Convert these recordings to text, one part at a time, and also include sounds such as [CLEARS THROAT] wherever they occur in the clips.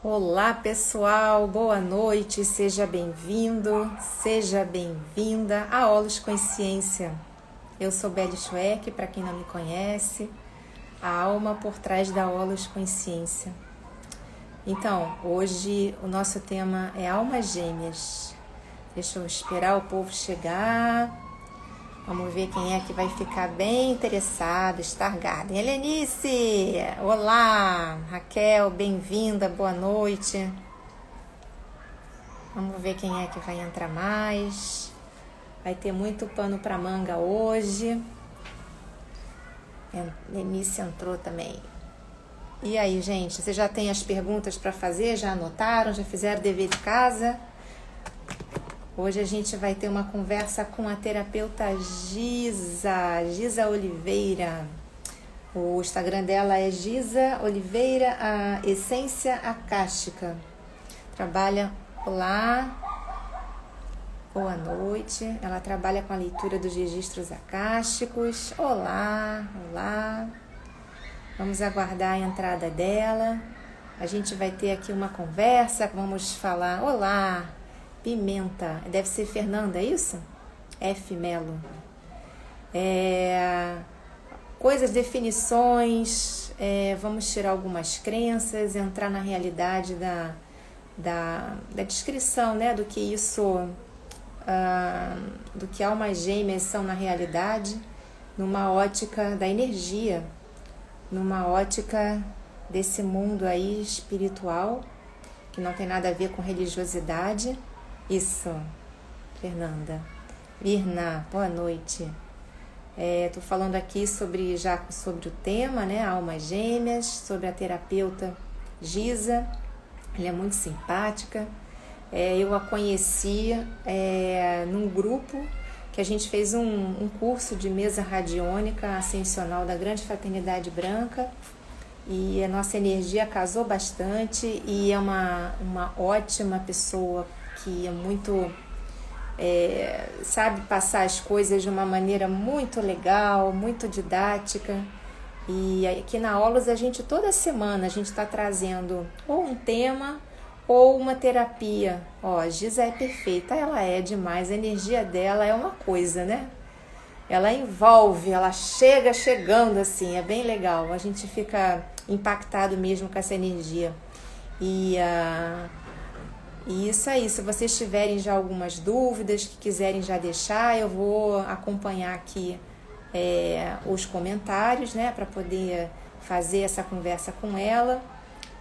Olá pessoal, boa noite, seja bem-vindo, seja bem-vinda a Olos Consciência. Eu sou Beli Schweck, para quem não me conhece, a alma por trás da Olos Consciência. Então, hoje o nosso tema é almas gêmeas. Deixa eu esperar o povo chegar. Vamos ver quem é que vai ficar bem interessado. Stargarden. Helenice! Olá! Raquel, bem-vinda, boa noite. Vamos ver quem é que vai entrar mais. Vai ter muito pano para manga hoje. Helenice entrou também. E aí, gente, você já tem as perguntas para fazer? Já anotaram? Já fizeram dever de casa? Hoje a gente vai ter uma conversa com a terapeuta Giza, Giza Oliveira. O Instagram dela é Giza Oliveira, a Essência Acástica. Trabalha lá. Boa noite. Ela trabalha com a leitura dos registros acásticos. Olá, olá. Vamos aguardar a entrada dela. A gente vai ter aqui uma conversa. Vamos falar. Olá, Pimenta. Deve ser Fernanda, é isso? F. Melo. É, coisas, definições, é, vamos tirar algumas crenças, entrar na realidade da, da, da descrição né, do que isso, uh, do que almas gêmeas são na realidade, numa ótica da energia, numa ótica desse mundo aí espiritual, que não tem nada a ver com religiosidade isso, Fernanda. Virna, boa noite. Estou é, falando aqui sobre já sobre o tema, né? Almas gêmeas, sobre a terapeuta Giza. Ela é muito simpática. É, eu a conheci é, num grupo que a gente fez um, um curso de mesa radiônica ascensional da Grande Fraternidade Branca e a nossa energia casou bastante e é uma, uma ótima pessoa que é muito. É, sabe passar as coisas de uma maneira muito legal, muito didática. E aqui na Aulas a gente toda semana a gente está trazendo ou um tema ou uma terapia. Ó, a Giza é perfeita, ela é demais, a energia dela é uma coisa, né? Ela envolve, ela chega chegando assim, é bem legal. A gente fica impactado mesmo com essa energia. E uh, e isso aí, se vocês tiverem já algumas dúvidas que quiserem já deixar, eu vou acompanhar aqui é, os comentários, né, para poder fazer essa conversa com ela.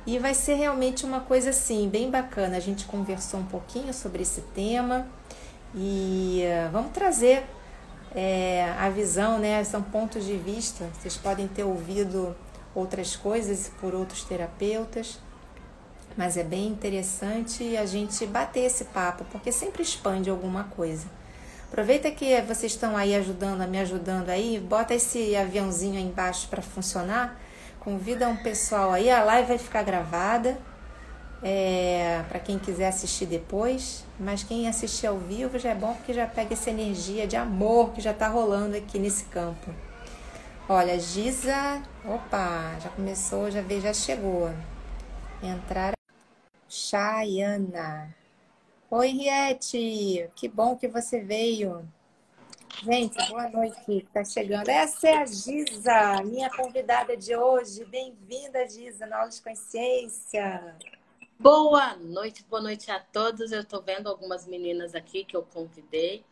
E vai ser realmente uma coisa assim, bem bacana. A gente conversou um pouquinho sobre esse tema e uh, vamos trazer é, a visão, né? São pontos de vista. Vocês podem ter ouvido outras coisas por outros terapeutas mas é bem interessante a gente bater esse papo, porque sempre expande alguma coisa. Aproveita que vocês estão aí ajudando, me ajudando aí, bota esse aviãozinho aí embaixo para funcionar, convida um pessoal aí, a live vai ficar gravada, é, para quem quiser assistir depois, mas quem assistir ao vivo já é bom porque já pega essa energia de amor que já está rolando aqui nesse campo. Olha, Giza, opa, já começou, já veio, já chegou. Entrar Chayana. Oi, Riete, que bom que você veio. Gente, boa noite, está chegando. Essa é a Giza, minha convidada de hoje. Bem-vinda, Giza, na aula de consciência. Boa noite, boa noite a todos. Eu estou vendo algumas meninas aqui que eu convidei.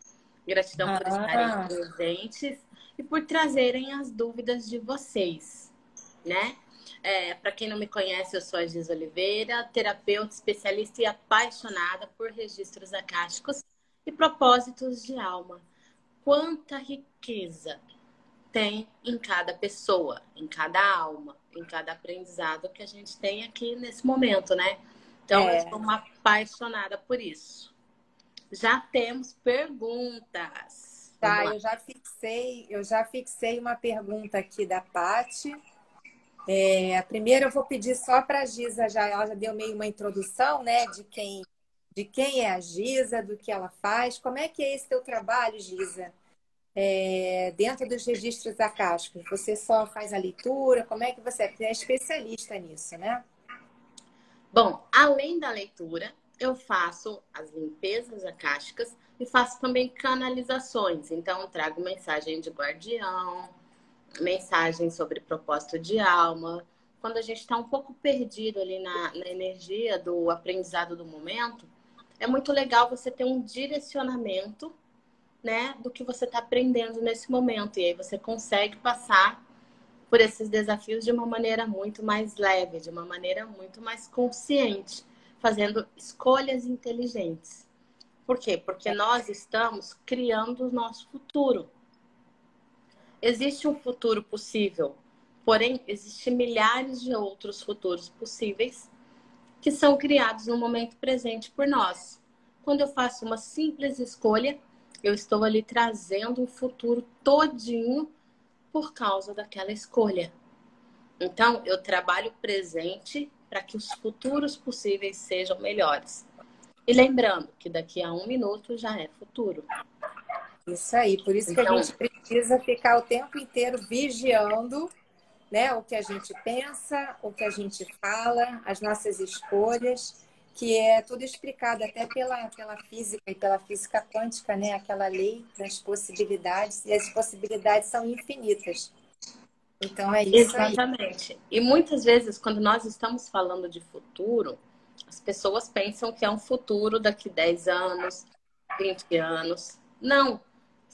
Gratidão ah. por estarem presentes e por trazerem as dúvidas de vocês, né? É, Para quem não me conhece, eu sou a Giz Oliveira, terapeuta, especialista e apaixonada por registros acásticos e propósitos de alma. Quanta riqueza tem em cada pessoa, em cada alma, em cada aprendizado que a gente tem aqui nesse momento, né? Então, é. eu sou uma apaixonada por isso. Já temos perguntas. Tá, eu já fixei, eu já fixei uma pergunta aqui da Pati. É, primeiro eu vou pedir só para a Giza, já, ela já deu meio uma introdução, né, de quem, de quem é a Giza, do que ela faz. Como é que é esse teu trabalho, Giza? É, dentro dos registros acásticos, você só faz a leitura? Como é que você é? Você é especialista nisso, né? Bom, Além da leitura, eu faço as limpezas acásticas e faço também canalizações. Então, trago mensagem de guardião, mensagem sobre propósito de alma. Quando a gente está um pouco perdido ali na, na energia do aprendizado do momento, é muito legal você ter um direcionamento né, do que você está aprendendo nesse momento. E aí você consegue passar por esses desafios de uma maneira muito mais leve, de uma maneira muito mais consciente, fazendo escolhas inteligentes. Por quê? Porque nós estamos criando o nosso futuro. Existe um futuro possível, porém, existem milhares de outros futuros possíveis que são criados no momento presente por nós. Quando eu faço uma simples escolha, eu estou ali trazendo o futuro todinho por causa daquela escolha. Então, eu trabalho presente para que os futuros possíveis sejam melhores. E lembrando que daqui a um minuto já é futuro. Isso aí, por isso então, que a então gente precisa ficar o tempo inteiro vigiando né, o que a gente pensa, o que a gente fala, as nossas escolhas que é tudo explicado até pela, pela física e pela física quântica, né? Aquela lei das possibilidades, e as possibilidades são infinitas. Então é isso. Exatamente. Aí. E muitas vezes, quando nós estamos falando de futuro, as pessoas pensam que é um futuro daqui 10 anos, 20 anos. Não.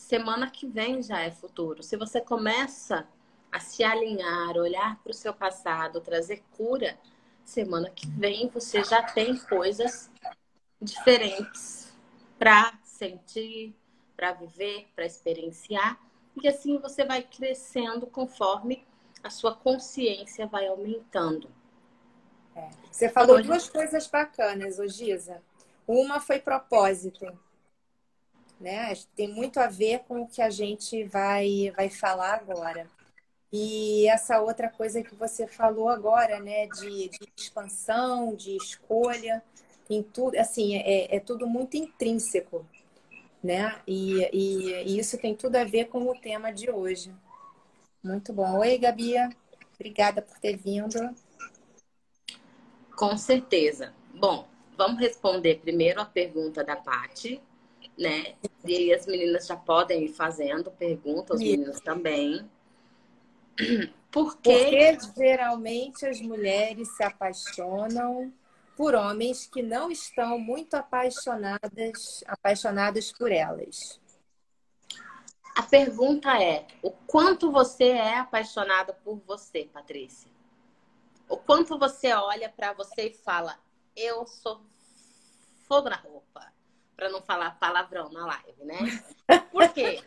Semana que vem já é futuro. Se você começa a se alinhar, olhar para o seu passado, trazer cura, semana que vem você já tem coisas diferentes para sentir, para viver, para experienciar. E assim você vai crescendo conforme a sua consciência vai aumentando. É. Você falou Hoje... duas coisas bacanas, ô Giza. Uma foi propósito. Né? Tem muito a ver com o que a gente vai, vai falar agora. E essa outra coisa que você falou agora, né, de, de expansão, de escolha, em tudo, assim, é, é tudo muito intrínseco, né? E, e, e, isso tem tudo a ver com o tema de hoje. Muito bom. Oi, Gabi. Obrigada por ter vindo. Com certeza. Bom, vamos responder primeiro a pergunta da Pati, né? E as meninas já podem ir fazendo perguntas, os meninos também. [CLEARS THROAT] Por Porque geralmente as mulheres se apaixonam por homens que não estão muito apaixonadas, apaixonadas por elas. A pergunta é: o quanto você é apaixonada por você, Patrícia? O quanto você olha para você e fala: eu sou fogo na roupa, para não falar palavrão na live, né? [LAUGHS] Por quê?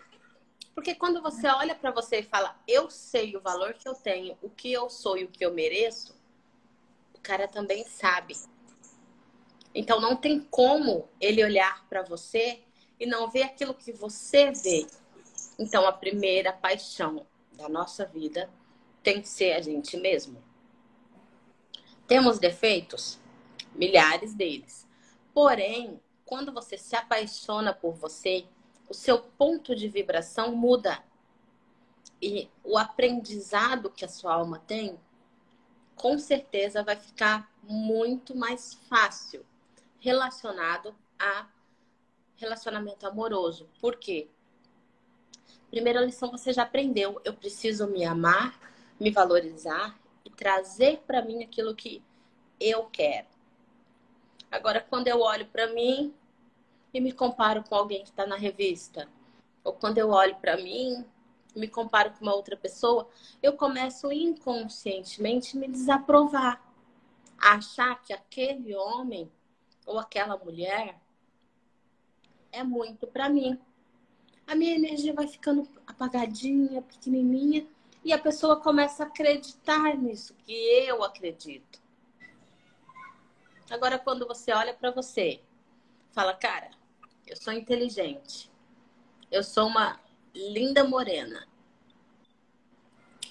Porque quando você olha para você e fala, eu sei o valor que eu tenho, o que eu sou e o que eu mereço, o cara também sabe. Então não tem como ele olhar para você e não ver aquilo que você vê. Então a primeira paixão da nossa vida tem que ser a gente mesmo. Temos defeitos? Milhares deles. Porém, quando você se apaixona por você, o seu ponto de vibração muda. E o aprendizado que a sua alma tem, com certeza vai ficar muito mais fácil relacionado a relacionamento amoroso. Por quê? Primeira lição você já aprendeu. Eu preciso me amar, me valorizar e trazer para mim aquilo que eu quero. Agora, quando eu olho para mim, e me comparo com alguém que está na revista. Ou quando eu olho para mim, me comparo com uma outra pessoa, eu começo inconscientemente me desaprovar. A achar que aquele homem ou aquela mulher é muito para mim. A minha energia vai ficando apagadinha, pequenininha, e a pessoa começa a acreditar nisso que eu acredito. Agora, quando você olha para você, fala, cara, eu sou inteligente. Eu sou uma linda morena.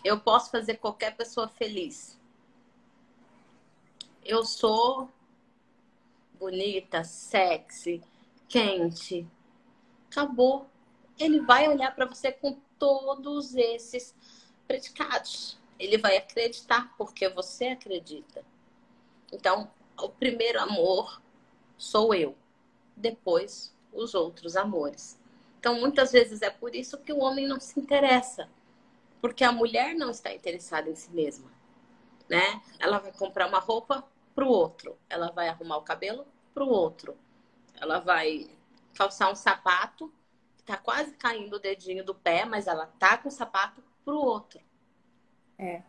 Eu posso fazer qualquer pessoa feliz. Eu sou bonita, sexy, quente. Acabou. Ele vai olhar para você com todos esses predicados. Ele vai acreditar porque você acredita. Então, o primeiro amor sou eu, depois os outros amores. Então, muitas vezes é por isso que o homem não se interessa, porque a mulher não está interessada em si mesma, né? Ela vai comprar uma roupa para o outro, ela vai arrumar o cabelo para o outro, ela vai calçar um sapato tá quase caindo o dedinho do pé, mas ela tá com o sapato pro outro. É.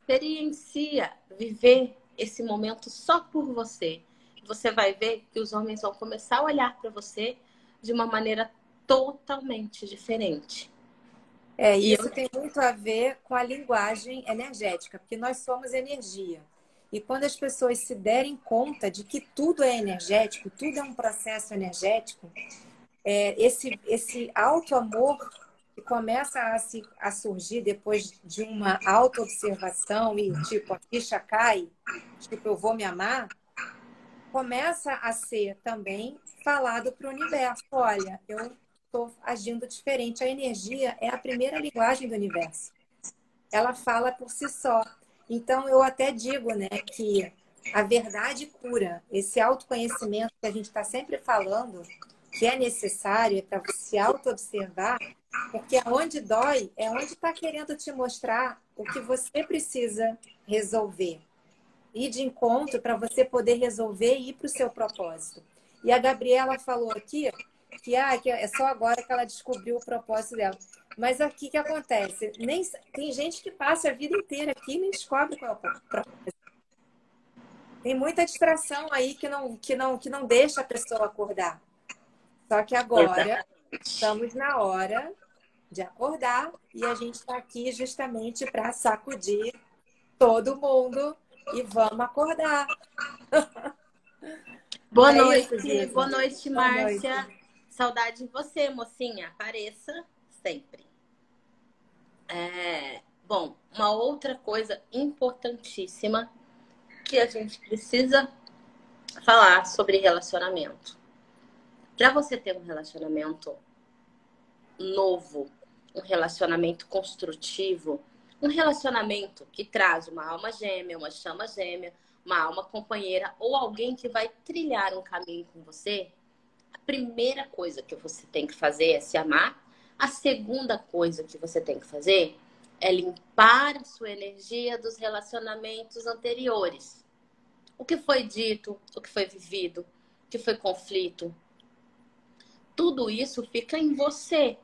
Experiencia viver esse momento só por você. Você vai ver que os homens vão começar a olhar para você de uma maneira totalmente diferente. É, e isso eu... tem muito a ver com a linguagem energética, porque nós somos energia. E quando as pessoas se derem conta de que tudo é energético, tudo é um processo energético, é, esse, esse auto-amor começa a, se, a surgir depois de uma auto-observação e, tipo, a ficha cai, tipo, eu vou me amar, começa a ser também falado para o universo. Olha, eu estou agindo diferente. A energia é a primeira linguagem do universo. Ela fala por si só. Então, eu até digo né, que a verdade cura. Esse autoconhecimento que a gente está sempre falando, que é necessário para se auto-observar, porque aonde dói é onde está querendo te mostrar o que você precisa resolver. Ir de encontro para você poder resolver e ir para o seu propósito. E a Gabriela falou aqui que, ah, que é só agora que ela descobriu o propósito dela. Mas aqui que acontece? Nem, tem gente que passa a vida inteira aqui e nem descobre qual é o propósito. Tem muita distração aí que não, que não, que não deixa a pessoa acordar. Só que agora estamos na hora de acordar e a gente está aqui justamente para sacudir todo mundo e vamos acordar. [LAUGHS] Boa é noite, isso, boa noite, Márcia. Boa noite. Saudade de você, mocinha. Apareça sempre. É, bom, uma outra coisa importantíssima que a gente precisa falar sobre relacionamento. Para você ter um relacionamento novo, um relacionamento construtivo, um relacionamento que traz uma alma gêmea, uma chama gêmea, uma alma companheira ou alguém que vai trilhar um caminho com você, a primeira coisa que você tem que fazer é se amar. A segunda coisa que você tem que fazer é limpar a sua energia dos relacionamentos anteriores. O que foi dito, o que foi vivido, o que foi conflito, tudo isso fica em você.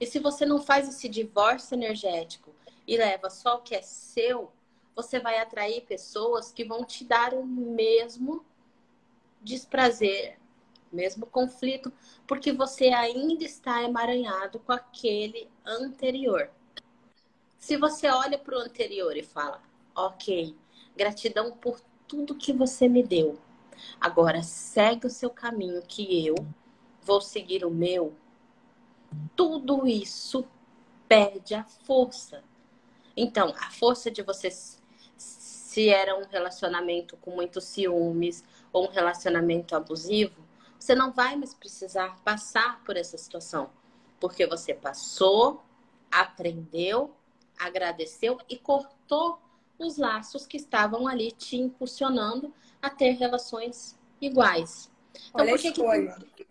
E se você não faz esse divórcio energético e leva só o que é seu, você vai atrair pessoas que vão te dar o mesmo desprazer, mesmo conflito, porque você ainda está emaranhado com aquele anterior. Se você olha para o anterior e fala, ok, gratidão por tudo que você me deu. Agora segue o seu caminho que eu vou seguir o meu, tudo isso perde a força. Então, a força de você, se era um relacionamento com muitos ciúmes ou um relacionamento abusivo, você não vai mais precisar passar por essa situação, porque você passou, aprendeu, agradeceu e cortou os laços que estavam ali te impulsionando a ter relações iguais. Então, Olha por que, que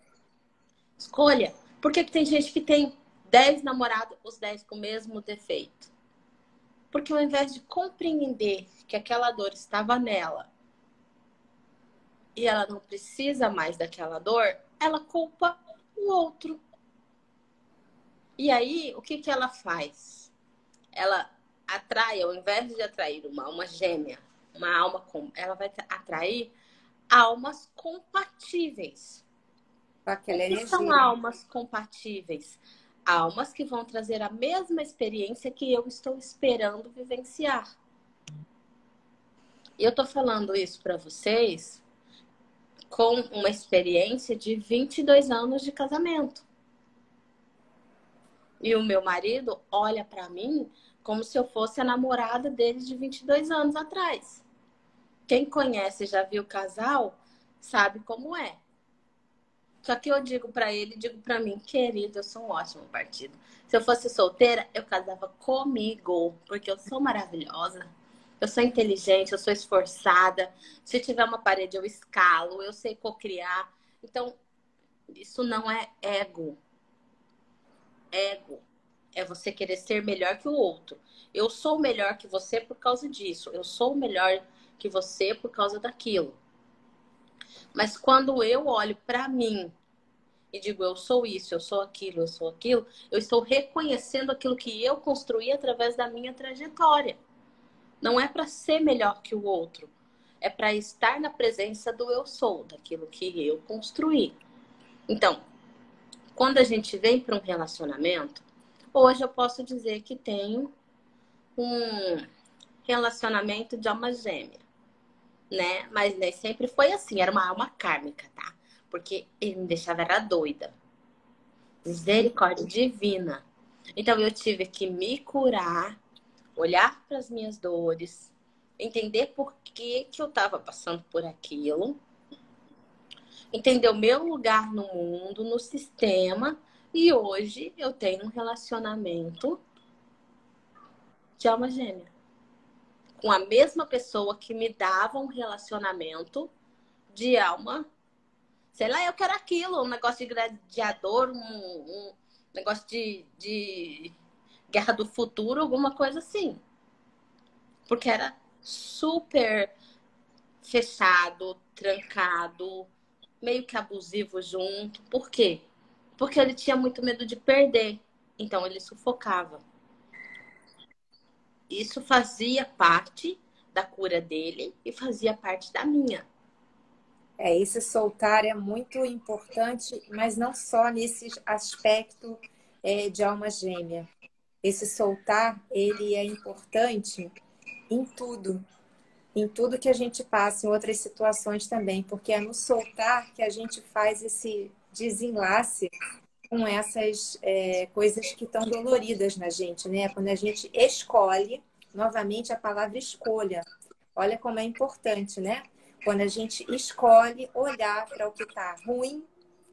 Escolha. Por que, que tem gente que tem 10 namorados, os 10 com o mesmo defeito? Porque ao invés de compreender que aquela dor estava nela e ela não precisa mais daquela dor, ela culpa o outro. E aí, o que, que ela faz? Ela atrai, ao invés de atrair uma alma gêmea, uma alma com, ela vai atrair almas compatíveis com aquela que energia. são almas compatíveis? Almas que vão trazer a mesma experiência que eu estou esperando vivenciar. E eu estou falando isso para vocês com uma experiência de 22 anos de casamento. E o meu marido olha para mim como se eu fosse a namorada dele de 22 anos atrás. Quem conhece já viu o casal sabe como é. Só que eu digo para ele, digo para mim, querido, eu sou um ótimo partido. Se eu fosse solteira, eu casava comigo, porque eu sou maravilhosa. Eu sou inteligente, eu sou esforçada. Se tiver uma parede, eu escalo, eu sei cocriar. Então, isso não é ego. Ego é você querer ser melhor que o outro. Eu sou melhor que você por causa disso. Eu sou melhor que você por causa daquilo. Mas quando eu olho para mim e digo eu sou isso, eu sou aquilo, eu sou aquilo, eu estou reconhecendo aquilo que eu construí através da minha trajetória. Não é para ser melhor que o outro, é para estar na presença do eu sou, daquilo que eu construí. Então, quando a gente vem para um relacionamento, hoje eu posso dizer que tenho um relacionamento de alma gêmea, né? Mas nem sempre foi assim, era uma alma kármica, tá? Porque ele me deixava era doida. Misericórdia divina. Então eu tive que me curar, olhar para as minhas dores, entender por que, que eu estava passando por aquilo, entender o meu lugar no mundo, no sistema, e hoje eu tenho um relacionamento de alma gêmea. Com a mesma pessoa que me dava um relacionamento de alma. Sei lá, eu quero aquilo, um negócio de gladiador, um, um negócio de, de guerra do futuro, alguma coisa assim. Porque era super fechado, trancado, meio que abusivo junto. Por quê? Porque ele tinha muito medo de perder. Então ele sufocava. Isso fazia parte da cura dele e fazia parte da minha. É, esse soltar é muito importante, mas não só nesse aspecto é, de alma gêmea. Esse soltar, ele é importante em tudo, em tudo que a gente passa, em outras situações também, porque é no soltar que a gente faz esse desenlace com essas é, coisas que estão doloridas na gente, né? Quando a gente escolhe, novamente a palavra escolha. Olha como é importante, né? Quando a gente escolhe olhar para o que está ruim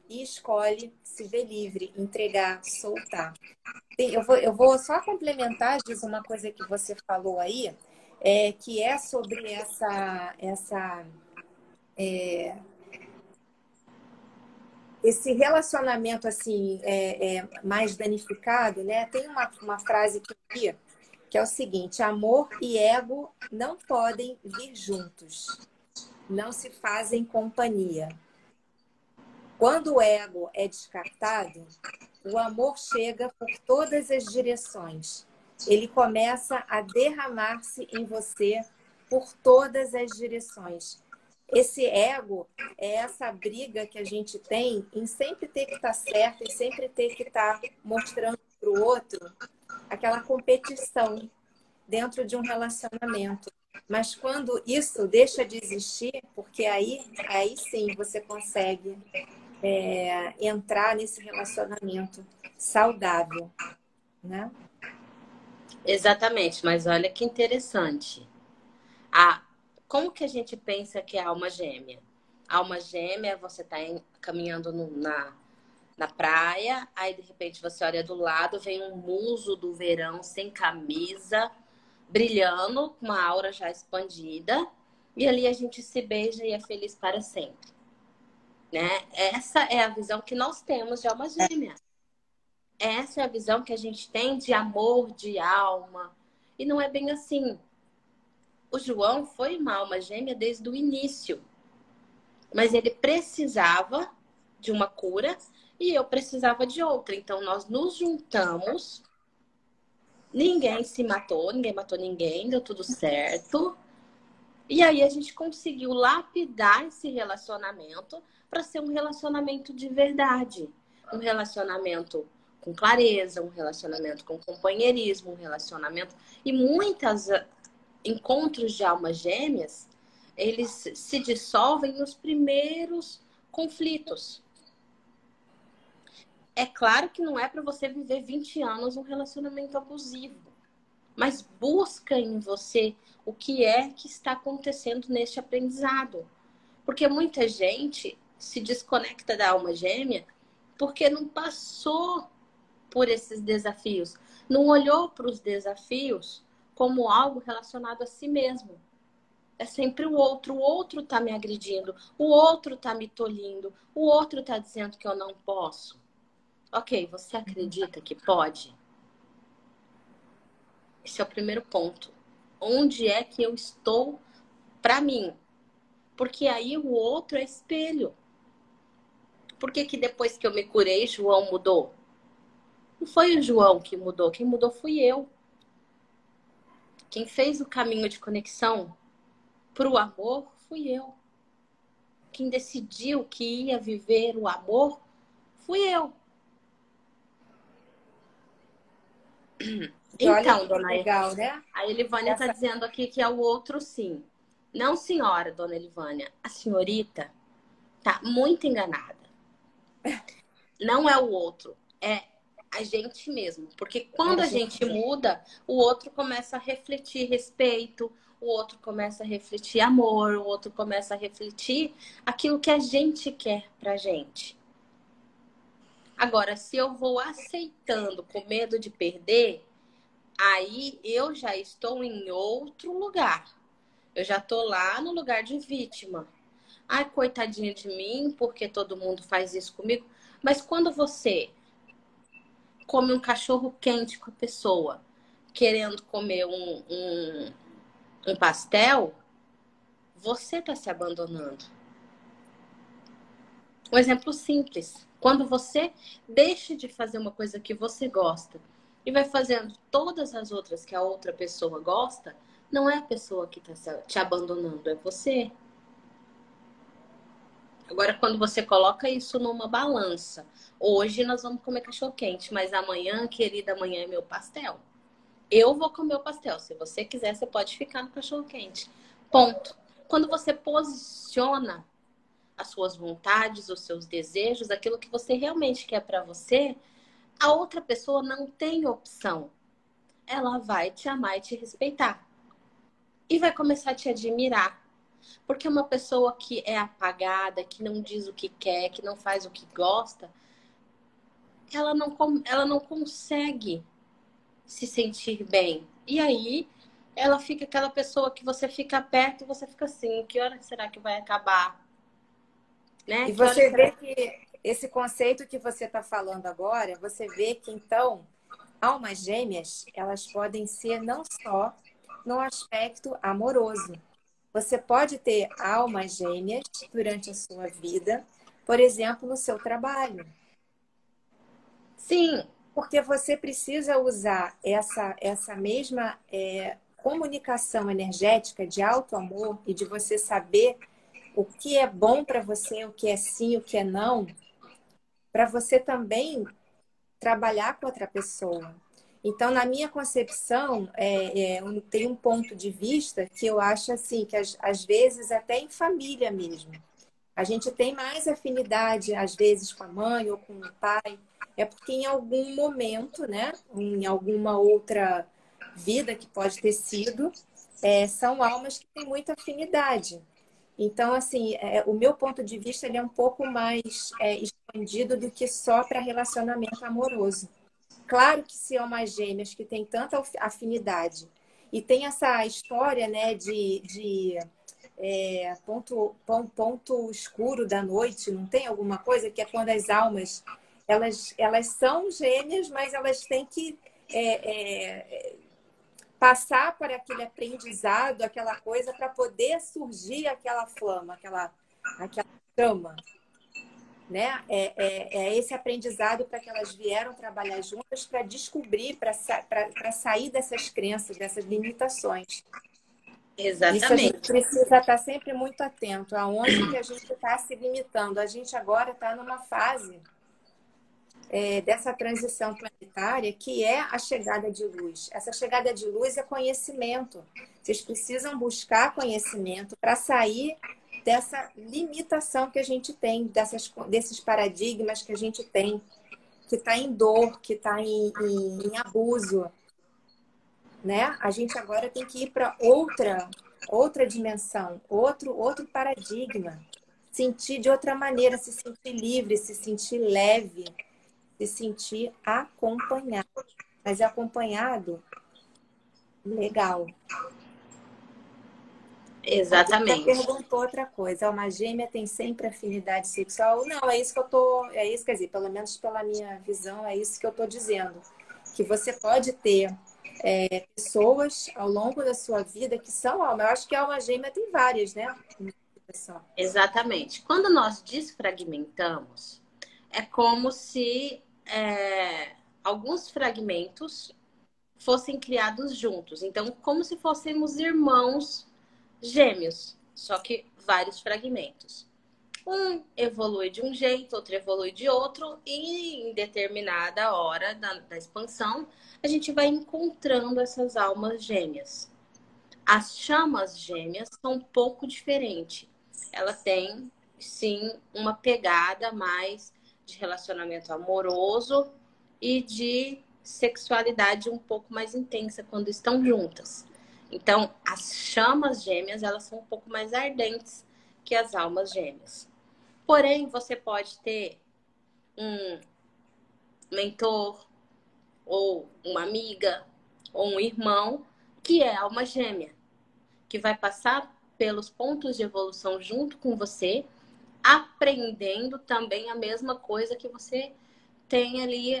e escolhe se ver livre, entregar, soltar. Eu vou, eu vou só complementar, diz uma coisa que você falou aí, é, que é sobre essa, essa é, esse relacionamento assim é, é, mais danificado, né? Tem uma, uma frase que que é o seguinte: amor e ego não podem vir juntos, não se fazem companhia. Quando o ego é descartado, o amor chega por todas as direções ele começa a derramar-se em você por todas as direções. Esse ego é essa briga que a gente tem em sempre ter que estar tá certo, e sempre ter que estar tá mostrando para o outro aquela competição dentro de um relacionamento. Mas quando isso deixa de existir, porque aí, aí sim você consegue é, entrar nesse relacionamento saudável, né? Exatamente, mas olha que interessante. A, como que a gente pensa que é alma gêmea? Alma gêmea, você está caminhando no, na, na praia, aí de repente você olha do lado, vem um muso do verão sem camisa, brilhando, com uma aura já expandida, e ali a gente se beija e é feliz para sempre. Né? Essa é a visão que nós temos de alma gêmea. Essa é a visão que a gente tem de amor de alma. E não é bem assim. O João foi uma alma gêmea desde o início. Mas ele precisava de uma cura e eu precisava de outra. Então nós nos juntamos. Ninguém se matou, ninguém matou ninguém, deu tudo certo. E aí a gente conseguiu lapidar esse relacionamento para ser um relacionamento de verdade, um relacionamento com clareza, um relacionamento com companheirismo, um relacionamento e muitas encontros de almas gêmeas, eles se dissolvem nos primeiros conflitos. É claro que não é para você viver 20 anos um relacionamento abusivo, mas busca em você o que é que está acontecendo neste aprendizado. Porque muita gente se desconecta da alma gêmea porque não passou por esses desafios, não olhou para os desafios como algo relacionado a si mesmo. É sempre o outro, o outro tá me agredindo, o outro tá me tolhindo, o outro tá dizendo que eu não posso. Ok, você acredita que pode? Esse é o primeiro ponto. Onde é que eu estou para mim? Porque aí o outro é espelho. Por que, que depois que eu me curei, João mudou? Não foi o João que mudou, quem mudou fui eu. Quem fez o caminho de conexão para o amor fui eu. Quem decidiu que ia viver o amor fui eu. Então, dona legal, né? A Elivânia está Essa... dizendo aqui que é o outro sim. Não, senhora, dona Elivânia. A senhorita tá muito enganada. [LAUGHS] Não é o outro, é a gente mesmo. Porque quando é a gente muda, o outro começa a refletir respeito, o outro começa a refletir amor, o outro começa a refletir aquilo que a gente quer pra gente. Agora, se eu vou aceitando com medo de perder, aí eu já estou em outro lugar. Eu já estou lá no lugar de vítima. Ai, coitadinha de mim, porque todo mundo faz isso comigo. Mas quando você come um cachorro quente com a pessoa, querendo comer um, um, um pastel, você está se abandonando. Um exemplo simples. Quando você deixa de fazer uma coisa que você gosta e vai fazendo todas as outras que a outra pessoa gosta, não é a pessoa que está te abandonando, é você. Agora, quando você coloca isso numa balança, hoje nós vamos comer cachorro quente, mas amanhã, querida, amanhã é meu pastel. Eu vou comer o pastel. Se você quiser, você pode ficar no cachorro quente. Ponto. Quando você posiciona as suas vontades, os seus desejos, aquilo que você realmente quer para você, a outra pessoa não tem opção. Ela vai te amar e te respeitar. E vai começar a te admirar. Porque uma pessoa que é apagada, que não diz o que quer, que não faz o que gosta, ela não, ela não consegue se sentir bem. E aí ela fica aquela pessoa que você fica perto e você fica assim, que hora será que vai acabar? Né? E que você vê que esse conceito que você está falando agora, você vê que então almas gêmeas, elas podem ser não só no aspecto amoroso. Você pode ter almas gêmeas durante a sua vida, por exemplo, no seu trabalho. Sim, porque você precisa usar essa, essa mesma é, comunicação energética de alto amor e de você saber o que é bom para você, o que é sim, o que é não, para você também trabalhar com outra pessoa. Então, na minha concepção, é, é, tem um ponto de vista que eu acho assim, que às, vezes até em família mesmo. A gente tem mais afinidade, às vezes, com a mãe ou com o pai, é porque em algum momento, né, em alguma outra vida que pode ter sido, é, são almas que têm muita afinidade. Então, assim, é, o meu ponto de vista ele é um pouco mais é, expandido do que só para relacionamento amoroso. Claro que se almas gêmeas que têm tanta afinidade e tem essa história, né, de, de é, ponto, ponto, escuro da noite, não tem alguma coisa que é quando as almas elas, elas são gêmeas, mas elas têm que é, é, passar por aquele aprendizado, aquela coisa, para poder surgir aquela flama, aquela, aquela chama. Né? É, é, é esse aprendizado para que elas vieram trabalhar juntas para descobrir, para sair dessas crenças, dessas limitações. Exatamente. Isso a gente precisa estar sempre muito atento aonde que a gente está se limitando. A gente agora está numa fase é, dessa transição planetária, que é a chegada de luz. Essa chegada de luz é conhecimento. Vocês precisam buscar conhecimento para sair dessa limitação que a gente tem, dessas, desses paradigmas que a gente tem, que está em dor, que está em, em, em abuso. Né? A gente agora tem que ir para outra outra dimensão, outro outro paradigma, sentir de outra maneira, se sentir livre, se sentir leve, se sentir acompanhado. Mas acompanhado Legal. Exatamente. Você perguntou outra coisa. Uma gêmea tem sempre afinidade sexual? Não, é isso que eu tô. É isso, quer dizer, pelo menos pela minha visão, é isso que eu estou dizendo. Que você pode ter é, pessoas ao longo da sua vida que são alma. Eu acho que a alma gêmea tem várias, né? Exatamente. Quando nós desfragmentamos, é como se é, alguns fragmentos fossem criados juntos. Então, como se fôssemos irmãos gêmeos, só que vários fragmentos. Um evolui de um jeito, outro evolui de outro, e em determinada hora da, da expansão, a gente vai encontrando essas almas gêmeas. As chamas gêmeas são um pouco diferentes. Ela tem, sim, uma pegada mais de relacionamento amoroso e de sexualidade um pouco mais intensa quando estão juntas. Então, as chamas gêmeas, elas são um pouco mais ardentes que as almas gêmeas. Porém, você pode ter um mentor, ou uma amiga, ou um irmão que é alma gêmea, que vai passar pelos pontos de evolução junto com você, aprendendo também a mesma coisa que você tem ali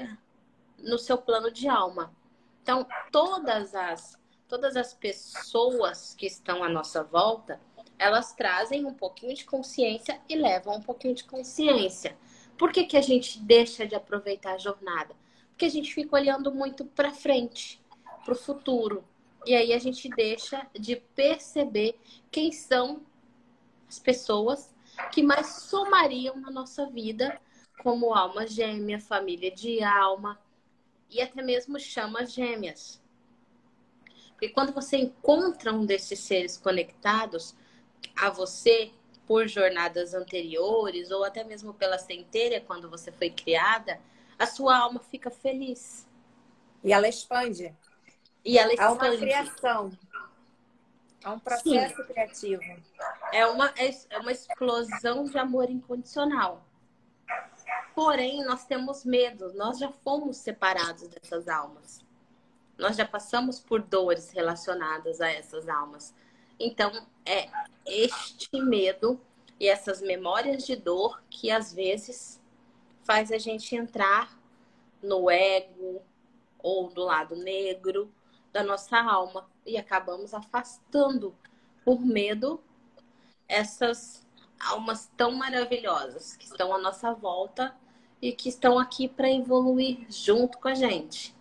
no seu plano de alma. Então, todas as todas as pessoas que estão à nossa volta, elas trazem um pouquinho de consciência e levam um pouquinho de consciência. Por que, que a gente deixa de aproveitar a jornada? Porque a gente fica olhando muito para frente, para o futuro. E aí a gente deixa de perceber quem são as pessoas que mais somariam na nossa vida, como alma gêmea, família de alma e até mesmo chamas gêmeas. Porque quando você encontra um desses seres conectados a você por jornadas anteriores ou até mesmo pela centelha quando você foi criada, a sua alma fica feliz. E ela expande. E ela expande. Há uma criação. Há um processo Sim. criativo. É uma, é uma explosão de amor incondicional. Porém, nós temos medo, nós já fomos separados dessas almas. Nós já passamos por dores relacionadas a essas almas. Então, é este medo e essas memórias de dor que às vezes faz a gente entrar no ego ou do lado negro da nossa alma e acabamos afastando por medo essas almas tão maravilhosas que estão à nossa volta e que estão aqui para evoluir junto com a gente.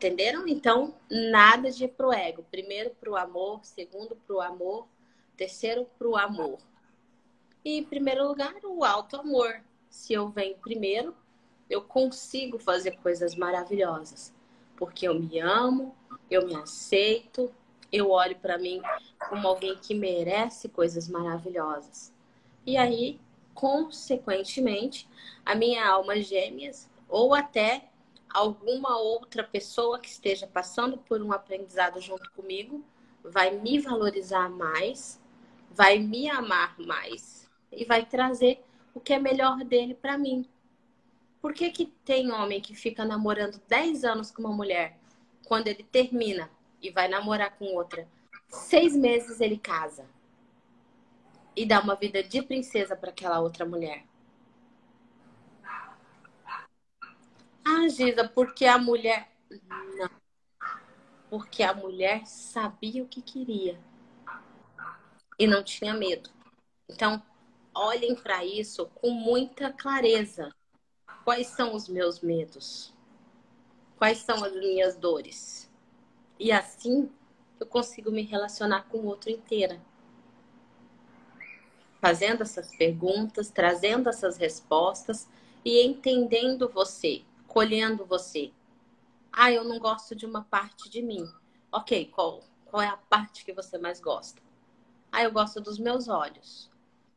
Entenderam? Então, nada de ir pro ego. Primeiro pro amor, segundo pro amor, terceiro pro amor. E em primeiro lugar, o alto amor. Se eu venho primeiro, eu consigo fazer coisas maravilhosas. Porque eu me amo, eu me aceito, eu olho para mim como alguém que merece coisas maravilhosas. E aí, consequentemente, a minha alma gêmeas, ou até alguma outra pessoa que esteja passando por um aprendizado junto comigo vai me valorizar mais, vai me amar mais e vai trazer o que é melhor dele para mim. Por que, que tem homem que fica namorando 10 anos com uma mulher, quando ele termina e vai namorar com outra, seis meses ele casa e dá uma vida de princesa para aquela outra mulher? Ah, Giza, porque a mulher. Não. Porque a mulher sabia o que queria e não tinha medo. Então, olhem para isso com muita clareza. Quais são os meus medos? Quais são as minhas dores? E assim eu consigo me relacionar com o outro inteira. Fazendo essas perguntas, trazendo essas respostas e entendendo você colhendo você. Ah, eu não gosto de uma parte de mim. Ok, qual, qual é a parte que você mais gosta? Ah, eu gosto dos meus olhos.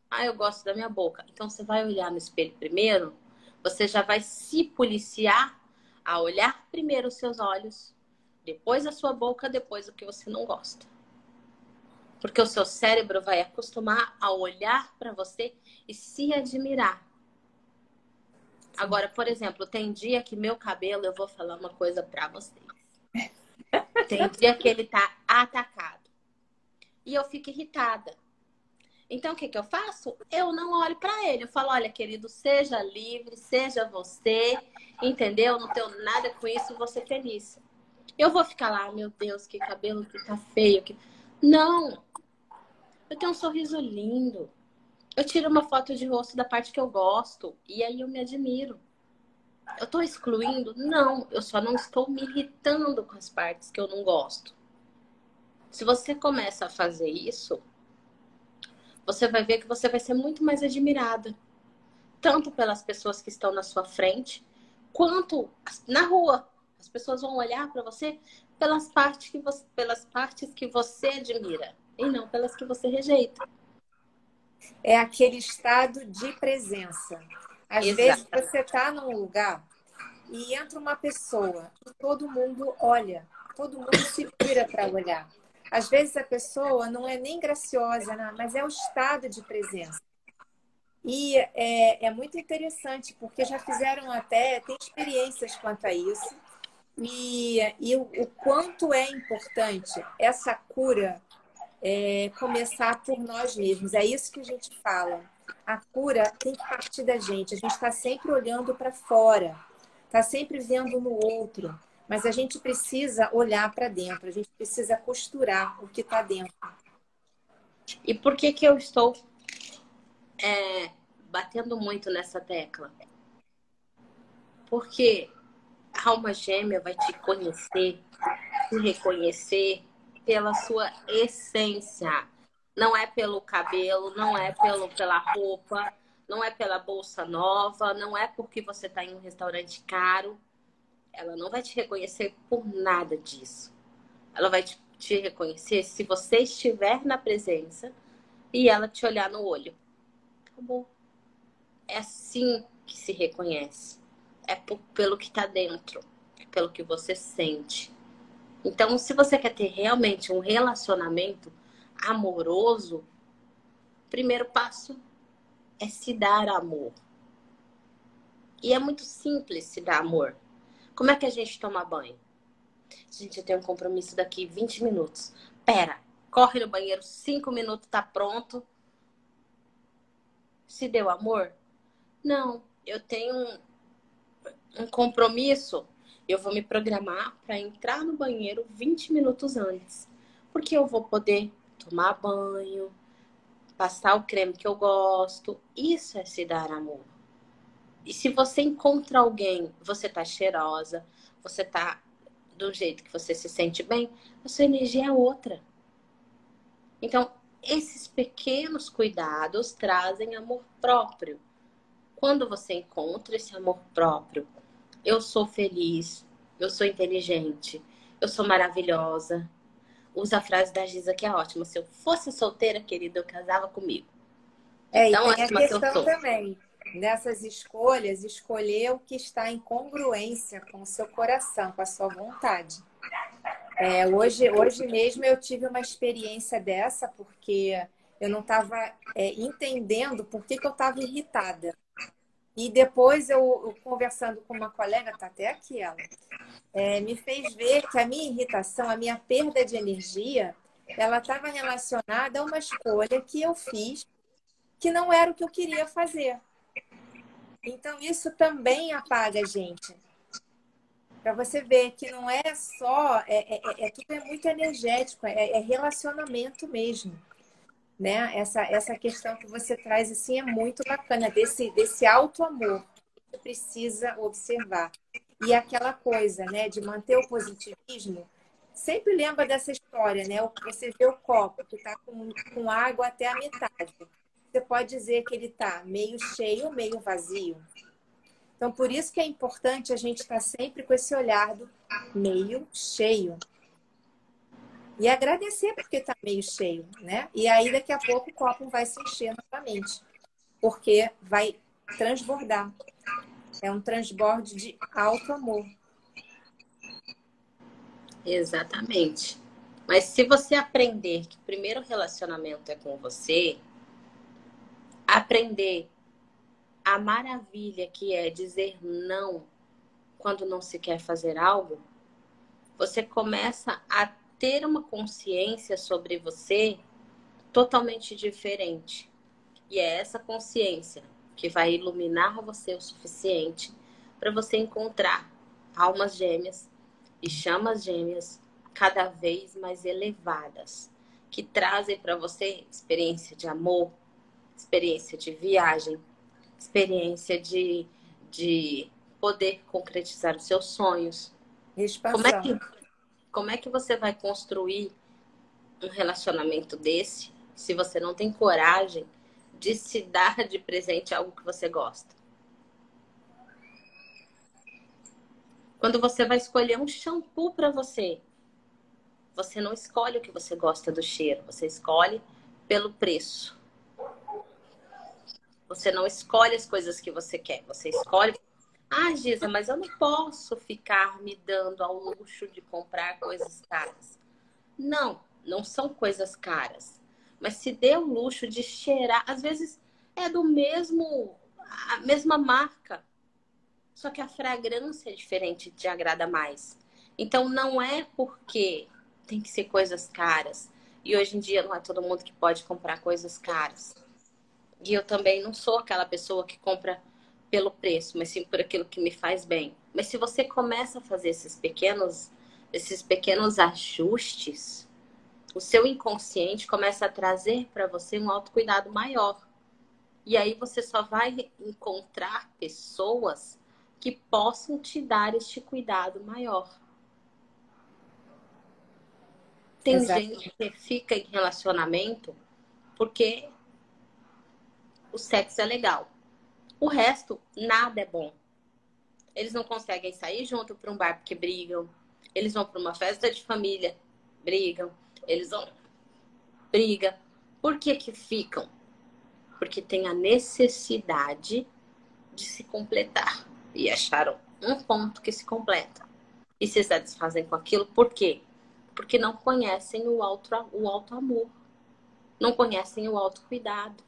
Ah, eu gosto da minha boca. Então você vai olhar no espelho primeiro, você já vai se policiar a olhar primeiro os seus olhos, depois a sua boca, depois o que você não gosta. Porque o seu cérebro vai acostumar a olhar para você e se admirar. Agora, por exemplo, tem dia que meu cabelo, eu vou falar uma coisa para vocês. [LAUGHS] Tem dia que ele tá atacado. E eu fico irritada. Então, o que, que eu faço? Eu não olho para ele. Eu falo: olha, querido, seja livre, seja você, entendeu? Não tenho nada com isso, vou ser feliz. Eu vou ficar lá, meu Deus, que cabelo que tá feio. Que... Não. Eu tenho um sorriso lindo. Eu tiro uma foto de rosto da parte que eu gosto e aí eu me admiro. Eu tô excluindo? Não, eu só não estou me irritando com as partes que eu não gosto. Se você começa a fazer isso, você vai ver que você vai ser muito mais admirada. Tanto pelas pessoas que estão na sua frente, quanto na rua. As pessoas vão olhar para você pelas partes, que você, pelas partes que você admira e não pelas que você rejeita. É aquele estado de presença. Às Exato. vezes você está num lugar e entra uma pessoa e todo mundo olha, todo mundo se vira para olhar. Às vezes a pessoa não é nem graciosa, né? mas é o estado de presença. E é, é muito interessante, porque já fizeram até, tem experiências quanto a isso, e, e o, o quanto é importante essa cura é, começar por nós mesmos. É isso que a gente fala. A cura tem que partir da gente. A gente está sempre olhando para fora, está sempre vendo no outro. Mas a gente precisa olhar para dentro, a gente precisa costurar o que está dentro. E por que, que eu estou é, batendo muito nessa tecla? Porque a alma gêmea vai te conhecer, te reconhecer pela sua essência. Não é pelo cabelo, não é pelo, pela roupa, não é pela bolsa nova, não é porque você está em um restaurante caro ela não vai te reconhecer por nada disso. Ela vai te, te reconhecer se você estiver na presença e ela te olhar no olho. Acabou. É assim que se reconhece. É por, pelo que está dentro, pelo que você sente. Então, se você quer ter realmente um relacionamento amoroso, primeiro passo é se dar amor. E é muito simples se dar amor. Como é que a gente toma banho? Gente, eu tenho um compromisso daqui 20 minutos. Pera, corre no banheiro, 5 minutos, tá pronto. Se deu amor? Não, eu tenho um, um compromisso. Eu vou me programar para entrar no banheiro 20 minutos antes. Porque eu vou poder tomar banho, passar o creme que eu gosto. Isso é se dar amor. E se você encontra alguém, você tá cheirosa, você tá do jeito que você se sente bem, a sua energia é outra. Então, esses pequenos cuidados trazem amor próprio. Quando você encontra esse amor próprio, eu sou feliz, eu sou inteligente, eu sou maravilhosa. Usa a frase da Giza que é ótima. Se eu fosse solteira, querida, eu casava comigo. É, então, e tem a questão também nessas escolhas, escolher o que está em congruência com o seu coração, com a sua vontade. É, hoje, hoje mesmo eu tive uma experiência dessa, porque eu não estava é, entendendo por que, que eu estava irritada. E depois eu, eu, conversando com uma colega, tá até aqui ela, é, me fez ver que a minha irritação, a minha perda de energia, ela estava relacionada a uma escolha que eu fiz que não era o que eu queria fazer. Então, isso também apaga a gente. Para você ver que não é só, é, é, é, é tudo é muito energético, é, é, relacionamento mesmo. Né? Essa, essa questão que você traz assim é muito bacana, desse, desse alto amor que precisa observar. E aquela coisa, né, de manter o positivismo, sempre lembra dessa história, né? Você vê o copo que está com, com água até a metade você pode dizer que ele está meio cheio, meio vazio. Então, por isso que é importante a gente estar tá sempre com esse olhar do meio cheio. E agradecer porque está meio cheio, né? E aí, daqui a pouco, o copo vai se encher novamente. Porque vai transbordar. É um transborde de alto amor. Exatamente. Mas se você aprender que o primeiro relacionamento é com você, aprender a maravilha que é dizer não quando não se quer fazer algo, você começa a ter uma consciência sobre você totalmente diferente. E é essa consciência que vai iluminar você o suficiente para você encontrar almas gêmeas e chamas gêmeas cada vez mais elevadas, que trazem para você experiência de amor, experiência de viagem, experiência de, de poder concretizar os seus sonhos. Como é, que, como é que você vai construir um relacionamento desse se você não tem coragem de se dar de presente algo que você gosta? Quando você vai escolher um shampoo para você, você não escolhe o que você gosta do cheiro, você escolhe pelo preço. Você não escolhe as coisas que você quer, você escolhe. Ah, Giza, mas eu não posso ficar me dando ao luxo de comprar coisas caras. Não, não são coisas caras. Mas se dê o luxo de cheirar, às vezes é do mesmo, a mesma marca, só que a fragrância é diferente, te agrada mais. Então não é porque tem que ser coisas caras. E hoje em dia não é todo mundo que pode comprar coisas caras. E eu também não sou aquela pessoa que compra pelo preço, mas sim por aquilo que me faz bem. Mas se você começa a fazer esses pequenos, esses pequenos ajustes, o seu inconsciente começa a trazer para você um autocuidado maior. E aí você só vai encontrar pessoas que possam te dar este cuidado maior. Tem Exato. gente que fica em relacionamento porque o sexo é legal. O resto, nada é bom. Eles não conseguem sair junto para um bar porque brigam. Eles vão para uma festa de família, brigam. Eles vão briga. Por que que ficam? Porque tem a necessidade de se completar e acharam um ponto que se completa e se satisfazem com aquilo. Por quê? Porque não conhecem o auto, o auto amor, não conhecem o autocuidado,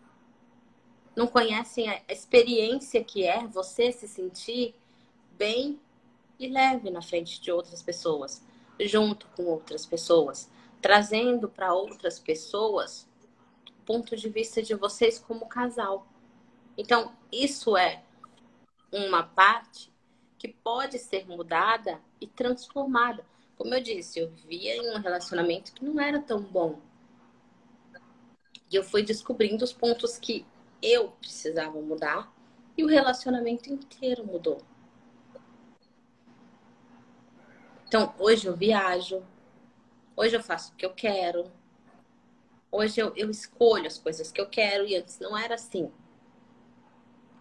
não conhecem a experiência que é você se sentir bem e leve na frente de outras pessoas, junto com outras pessoas, trazendo para outras pessoas o ponto de vista de vocês como casal. Então, isso é uma parte que pode ser mudada e transformada. Como eu disse, eu via em um relacionamento que não era tão bom. E eu fui descobrindo os pontos que eu precisava mudar e o relacionamento inteiro mudou. Então, hoje eu viajo, hoje eu faço o que eu quero, hoje eu, eu escolho as coisas que eu quero e antes não era assim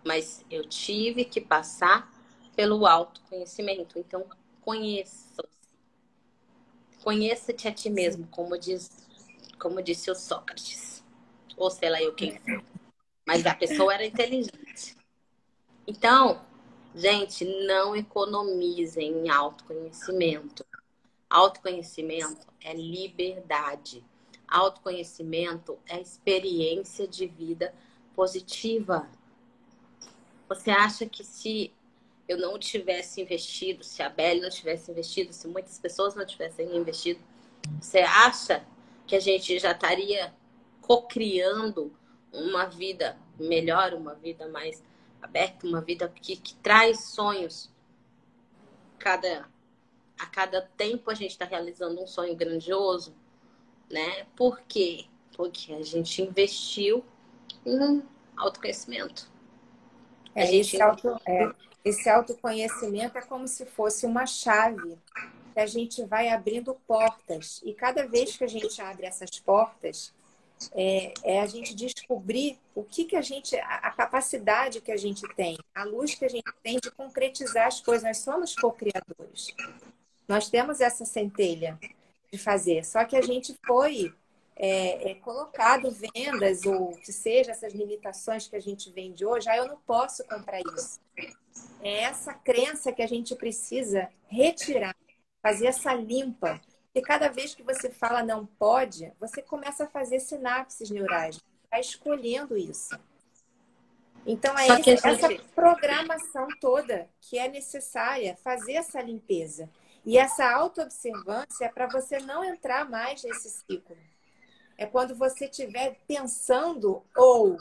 mas eu tive que passar pelo autoconhecimento. Então, conheça-se. Conheça-te a ti mesmo, como, diz, como disse o Sócrates. Ou sei lá eu quem foi. Mas a pessoa era inteligente. Então, gente, não economizem em autoconhecimento. Autoconhecimento é liberdade. Autoconhecimento é experiência de vida positiva. Você acha que se eu não tivesse investido, se a Belle não tivesse investido, se muitas pessoas não tivessem investido, você acha que a gente já estaria cocriando uma vida melhor, uma vida mais aberta, uma vida que, que traz sonhos? Cada, a cada tempo a gente está realizando um sonho grandioso, né? Por quê? Porque a gente investiu em autoconhecimento. É, esse, auto, é, esse autoconhecimento é como se fosse uma chave que a gente vai abrindo portas. E cada vez que a gente abre essas portas, é, é, a gente descobrir o que, que a gente, a, capacidade que a gente tem, a luz que a gente tem de concretizar as coisas. Nós somos co-criadores. Nós temos essa centelha de fazer. Só que a gente foi é, é, colocado vendas ou que seja essas limitações que a gente vende hoje, ah, eu não posso comprar isso. É essa crença que a gente precisa retirar, fazer essa limpa. E cada vez que você fala não pode, você começa a fazer sinapses neurais, está escolhendo isso. Então é esse, gente... essa programação toda que é necessária fazer essa limpeza. E essa autoobservância é para você não entrar mais nesse ciclo. É quando você estiver pensando ou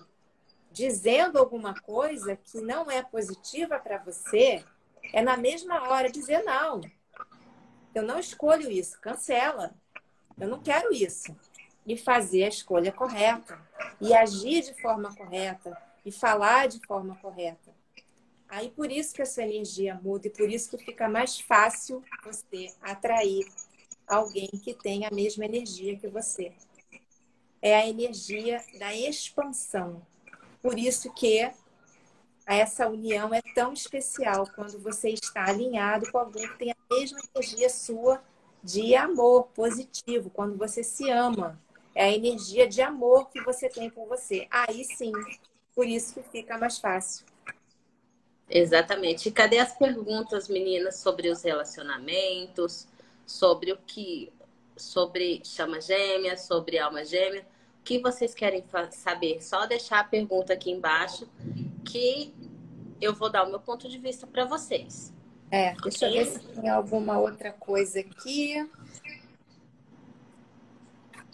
dizendo alguma coisa que não é positiva para você, é na mesma hora dizer não. Eu não escolho isso, cancela. Eu não quero isso. E fazer a escolha correta, e agir de forma correta, e falar de forma correta. Aí por isso que a sua energia muda e por isso que fica mais fácil você atrair alguém que tem a mesma energia que você. É a energia da expansão. Por isso que essa união é tão especial quando você está alinhado com alguém que tem a mesma energia sua de amor positivo, quando você se ama. É a energia de amor que você tem por você. Aí sim, por isso que fica mais fácil. Exatamente. E cadê as perguntas, meninas, sobre os relacionamentos, sobre o que, sobre chama gêmea, sobre alma gêmea? que vocês querem saber? Só deixar a pergunta aqui embaixo que eu vou dar o meu ponto de vista para vocês. É, deixa eu ver se tem alguma outra coisa aqui.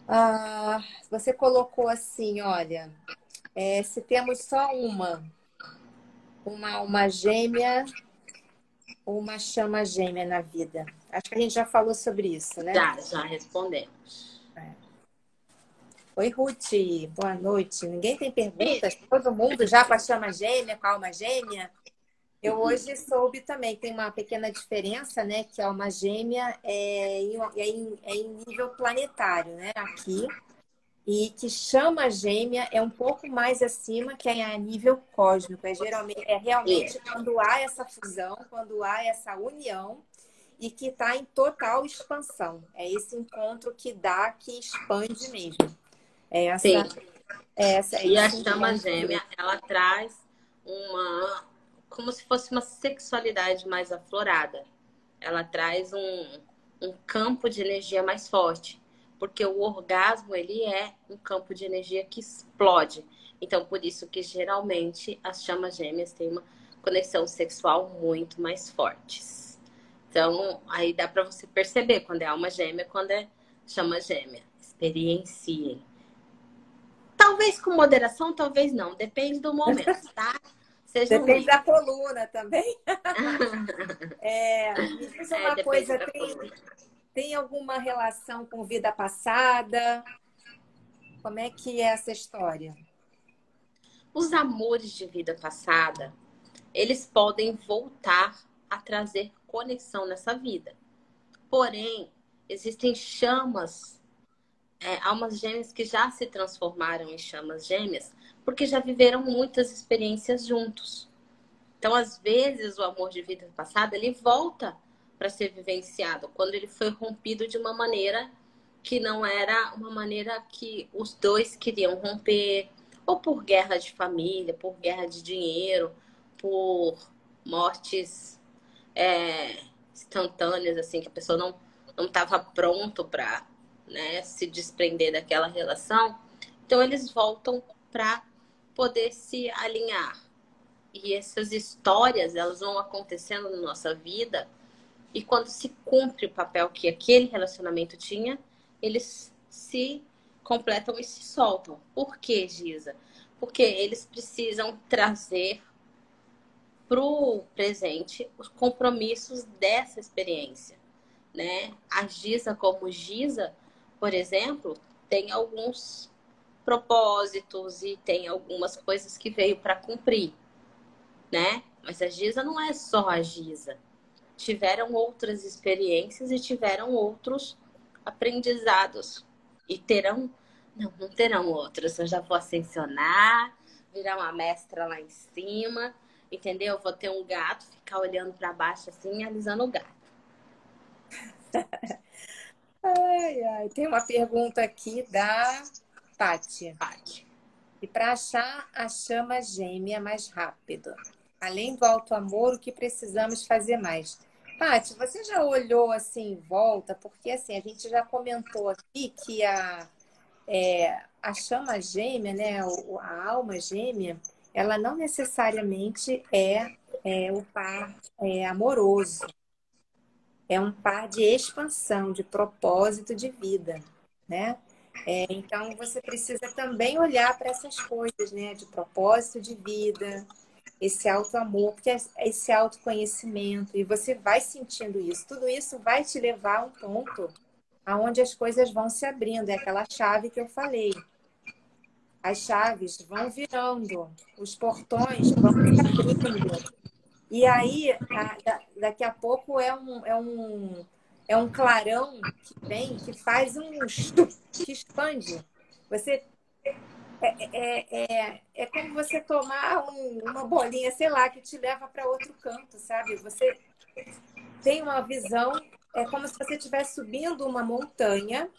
Ah, você colocou assim, olha, é, se temos só uma, uma alma gêmea ou uma chama gêmea na vida. Acho que a gente já falou sobre isso, né? Já, já respondemos. Oi, Ruth, boa noite. Ninguém tem perguntas? Todo mundo já com a chama gêmea, com a alma gêmea? Eu hoje soube também tem uma pequena diferença, né? Que a alma gêmea é em, é em, é em nível planetário, né? Aqui. E que chama gêmea é um pouco mais acima, que é a nível cósmico. É, geralmente, é realmente é. quando há essa fusão, quando há essa união e que está em total expansão. É esse encontro que dá, que expande mesmo. Essa, Sim. Essa, e a chama gêmea, ela traz uma. como se fosse uma sexualidade mais aflorada. Ela traz um, um campo de energia mais forte. Porque o orgasmo, ele é um campo de energia que explode. Então, por isso que geralmente as chamas gêmeas têm uma conexão sexual muito mais fortes. Então, aí dá para você perceber quando é alma gêmea, quando é chama gêmea. Experienciem. Talvez com moderação, talvez não. Depende do momento, tá? Seja Depende da coluna também. [LAUGHS] é, me diz uma é, coisa, tem, tem alguma relação com vida passada? Como é que é essa história? Os amores de vida passada, eles podem voltar a trazer conexão nessa vida. Porém, existem chamas é, almas gêmeas que já se transformaram em chamas gêmeas porque já viveram muitas experiências juntos. Então, às vezes, o amor de vida passada ele volta para ser vivenciado quando ele foi rompido de uma maneira que não era uma maneira que os dois queriam romper, ou por guerra de família, por guerra de dinheiro, por mortes é, instantâneas, assim, que a pessoa não não estava pronto para né, se desprender daquela relação, então eles voltam para poder se alinhar. E essas histórias, elas vão acontecendo na nossa vida, e quando se cumpre o papel que aquele relacionamento tinha, eles se completam e se soltam. Por que, Giza? Porque eles precisam trazer para o presente os compromissos dessa experiência, né? A Giza como Giza, por exemplo, tem alguns propósitos e tem algumas coisas que veio para cumprir, né? Mas a Giza não é só a Giza. Tiveram outras experiências e tiveram outros aprendizados. E terão, não, não terão outros. Eu já vou ascensionar, virar uma mestra lá em cima, entendeu? Eu vou ter um gato, ficar olhando para baixo assim, alisando o gato. [LAUGHS] Ai, ai. Tem uma pergunta aqui da Tati. E para achar a chama gêmea mais rápido, além do alto amor, o que precisamos fazer mais? Tati, você já olhou assim em volta? Porque assim, a gente já comentou aqui que a, é, a chama gêmea, né, a alma gêmea, ela não necessariamente é, é o par é, amoroso. É um par de expansão, de propósito de vida, né? É, então você precisa também olhar para essas coisas, né? De propósito de vida, esse auto amor, porque esse autoconhecimento e você vai sentindo isso. Tudo isso vai te levar a um ponto aonde as coisas vão se abrindo, é aquela chave que eu falei. As chaves vão virando, os portões vão se abrindo. E aí, daqui a pouco é um, é um, é um clarão que vem, que faz um que expande. Você é, é, é, é como você tomar um, uma bolinha, sei lá, que te leva para outro canto, sabe? Você tem uma visão, é como se você estivesse subindo uma montanha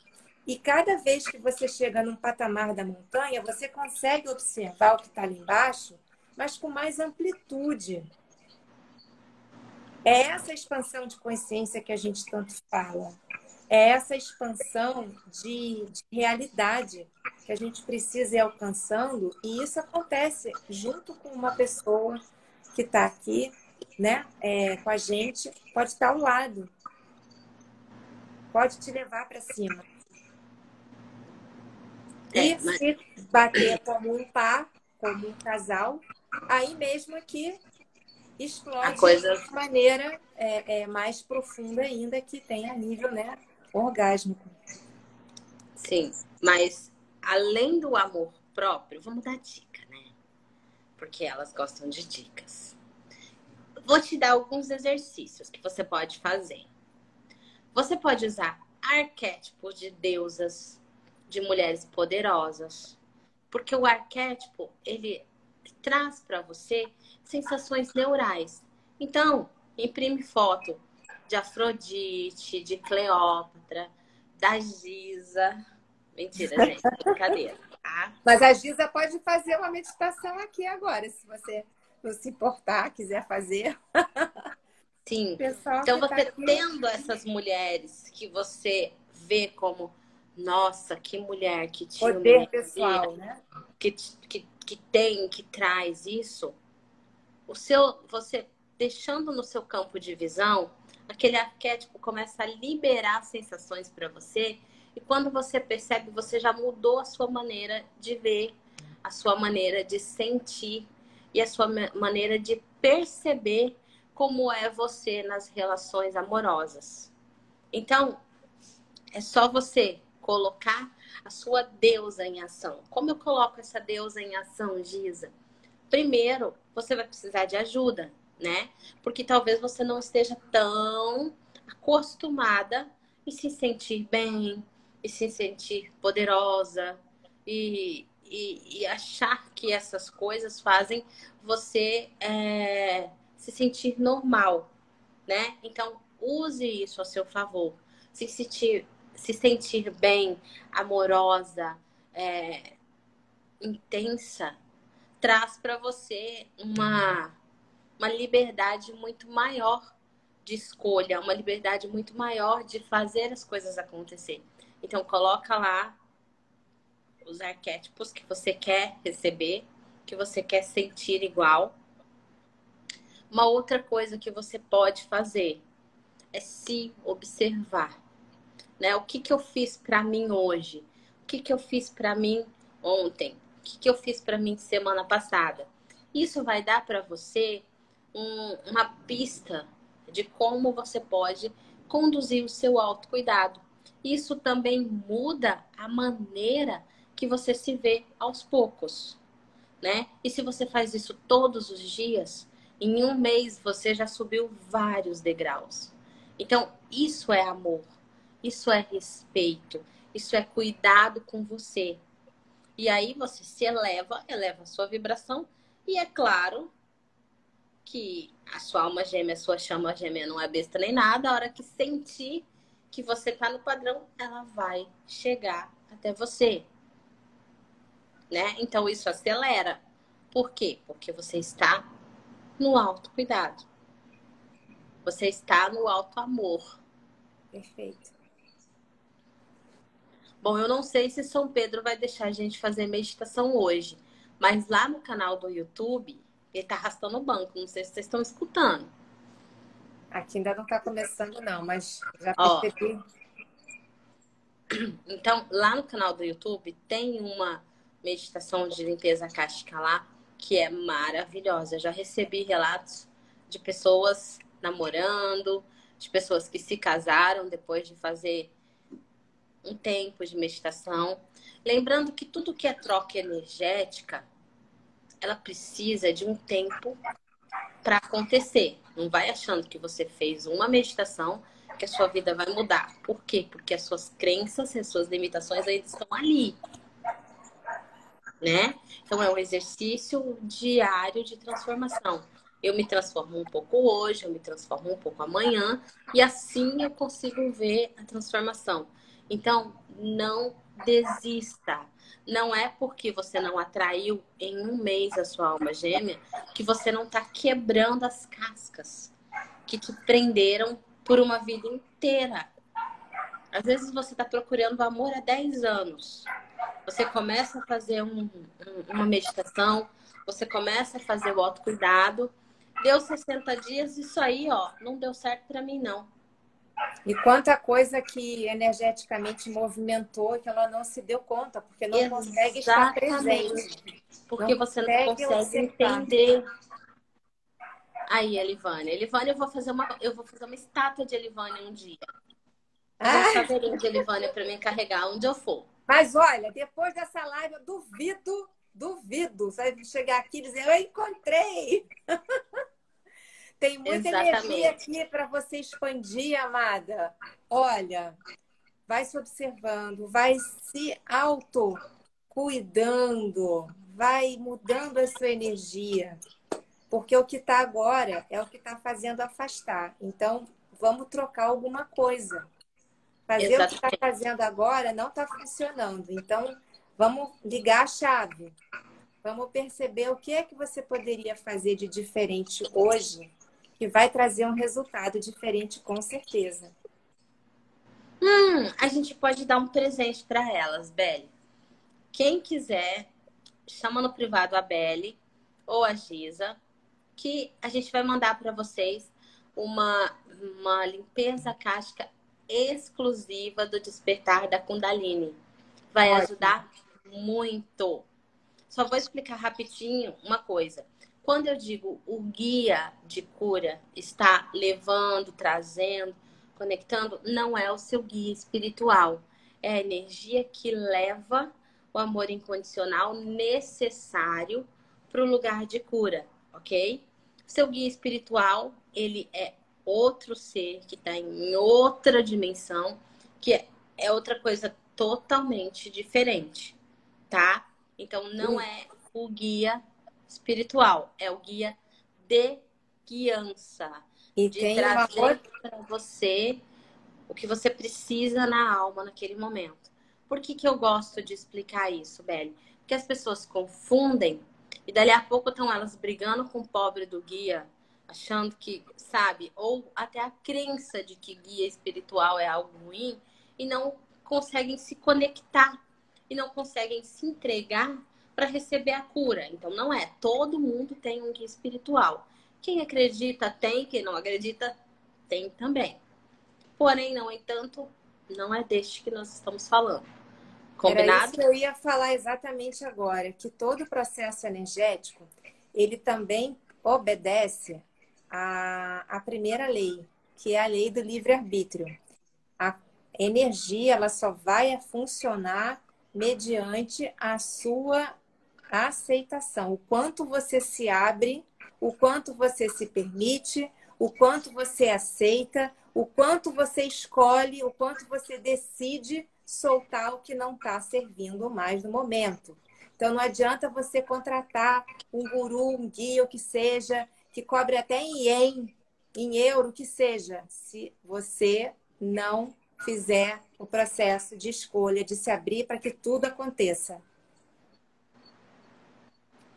e cada vez que você chega num patamar da montanha, você consegue observar o que está ali embaixo, mas com mais amplitude. É essa expansão de consciência que a gente tanto fala. É essa expansão de, de realidade que a gente precisa ir alcançando, e isso acontece junto com uma pessoa que está aqui, né, é, com a gente, pode estar ao lado, pode te levar para cima. É, e se bater como um par, como um casal, aí mesmo que explode coisa... de maneira é, é, mais profunda ainda, que tem a nível né, orgásmico. Sim, mas além do amor próprio, vamos dar dica, né? Porque elas gostam de dicas. Vou te dar alguns exercícios que você pode fazer. Você pode usar arquétipos de deusas de mulheres poderosas. Porque o arquétipo, ele traz para você sensações neurais. Então, imprime foto de Afrodite, de Cleópatra, da Giza. Mentira, [LAUGHS] gente, brincadeira. Tá? Mas a Giza pode fazer uma meditação aqui agora, se você não se importar, quiser fazer. [LAUGHS] Sim. Então, tá você tá tendo essas mulheres que você vê como nossa, que mulher que tinha poder pessoal, né? Que, que, que tem, que traz isso. O seu, você deixando no seu campo de visão, aquele arquétipo começa a liberar sensações para você e quando você percebe, você já mudou a sua maneira de ver, a sua maneira de sentir e a sua maneira de perceber como é você nas relações amorosas. Então, é só você colocar a sua deusa em ação. Como eu coloco essa deusa em ação, Giza? Primeiro, você vai precisar de ajuda, né? Porque talvez você não esteja tão acostumada e se sentir bem, e se sentir poderosa, e, e, e achar que essas coisas fazem você é, se sentir normal, né? Então, use isso a seu favor. Se sentir se sentir bem, amorosa, é, intensa, traz para você uma, uma liberdade muito maior de escolha, uma liberdade muito maior de fazer as coisas acontecer. Então coloca lá os arquétipos que você quer receber, que você quer sentir igual. Uma outra coisa que você pode fazer é se observar né? O que, que eu fiz para mim hoje? O que, que eu fiz para mim ontem? O que, que eu fiz para mim semana passada? Isso vai dar para você um, uma pista de como você pode conduzir o seu autocuidado. Isso também muda a maneira que você se vê aos poucos, né? E se você faz isso todos os dias, em um mês você já subiu vários degraus. Então, isso é amor. Isso é respeito. Isso é cuidado com você. E aí você se eleva, eleva a sua vibração. E é claro que a sua alma gêmea, a sua chama gêmea não é besta nem nada. A hora que sentir que você está no padrão, ela vai chegar até você. Né? Então isso acelera. Por quê? Porque você está no autocuidado. Você está no alto amor. Perfeito. Bom, eu não sei se São Pedro vai deixar a gente fazer meditação hoje, mas lá no canal do YouTube, ele tá arrastando o banco. Não sei se vocês estão escutando. Aqui ainda não está começando, não, mas já percebi. [CLEARS THROAT] Então, lá no canal do YouTube tem uma meditação de limpeza cástica lá que é maravilhosa. Eu já recebi relatos de pessoas namorando, de pessoas que se casaram depois de fazer um tempo de meditação. Lembrando que tudo que é troca energética, ela precisa de um tempo para acontecer. Não vai achando que você fez uma meditação que a sua vida vai mudar. Por quê? Porque as suas crenças e as suas limitações ainda estão ali. Né? Então é um exercício diário de transformação. Eu me transformo um pouco hoje, eu me transformo um pouco amanhã, e assim eu consigo ver a transformação. Então, não desista. Não é porque você não atraiu em um mês a sua alma gêmea que você não está quebrando as cascas que te prenderam por uma vida inteira. Às vezes você está procurando amor há 10 anos. Você começa a fazer um, um, uma meditação, você começa a fazer o autocuidado. Deu 60 dias, isso aí, ó, não deu certo para mim, não. E quanta coisa que energeticamente movimentou que ela não se deu conta, porque não Exatamente. consegue estar presente. Porque não você não consegue entender. Aí, Elivânia. Elivânia, eu vou fazer uma, eu vou fazer uma estátua de Elivânia um dia. Ah. Um chaveirinho de Elivânia para me encarregar onde eu for. Mas olha, depois dessa live, eu duvido, duvido. Você vai chegar aqui e dizer, eu encontrei. [LAUGHS] Tem muita Exatamente. energia aqui para você expandir, amada. Olha, vai se observando, vai se auto cuidando, vai mudando a sua energia. Porque o que está agora é o que está fazendo afastar. Então, vamos trocar alguma coisa. Fazer Exatamente. o que está fazendo agora não está funcionando. Então, vamos ligar a chave. Vamos perceber o que é que você poderia fazer de diferente hoje que vai trazer um resultado diferente, com certeza. Hum, a gente pode dar um presente para elas, Belle. Quem quiser, chama no privado a Belle ou a Giza, que a gente vai mandar para vocês uma, uma limpeza casca exclusiva do despertar da Kundalini. Vai Ótimo. ajudar muito. Só vou explicar rapidinho uma coisa. Quando eu digo o guia de cura está levando, trazendo, conectando, não é o seu guia espiritual. É a energia que leva o amor incondicional necessário para o lugar de cura, ok? Seu guia espiritual, ele é outro ser que está em outra dimensão, que é, outra coisa totalmente diferente, tá? Então não hum. é o guia espiritual, é o guia de guiança. E de trazer para você o que você precisa na alma naquele momento. Por que, que eu gosto de explicar isso, Beli? Porque as pessoas confundem e dali a pouco estão elas brigando com o pobre do guia, achando que, sabe, ou até a crença de que guia espiritual é algo ruim e não conseguem se conectar e não conseguem se entregar para receber a cura. Então, não é. Todo mundo tem um guia espiritual. Quem acredita tem, quem não acredita tem também. Porém, não entanto, não é deste que nós estamos falando. Combinado? Era isso que eu ia falar exatamente agora, que todo processo energético, ele também obedece à, à primeira lei, que é a lei do livre-arbítrio. A energia, ela só vai funcionar mediante a sua a aceitação, o quanto você se abre, o quanto você se permite, o quanto você aceita, o quanto você escolhe, o quanto você decide soltar o que não está servindo mais no momento. Então não adianta você contratar um guru, um guia, o que seja, que cobre até em ien, em euro, que seja, se você não fizer o processo de escolha, de se abrir para que tudo aconteça.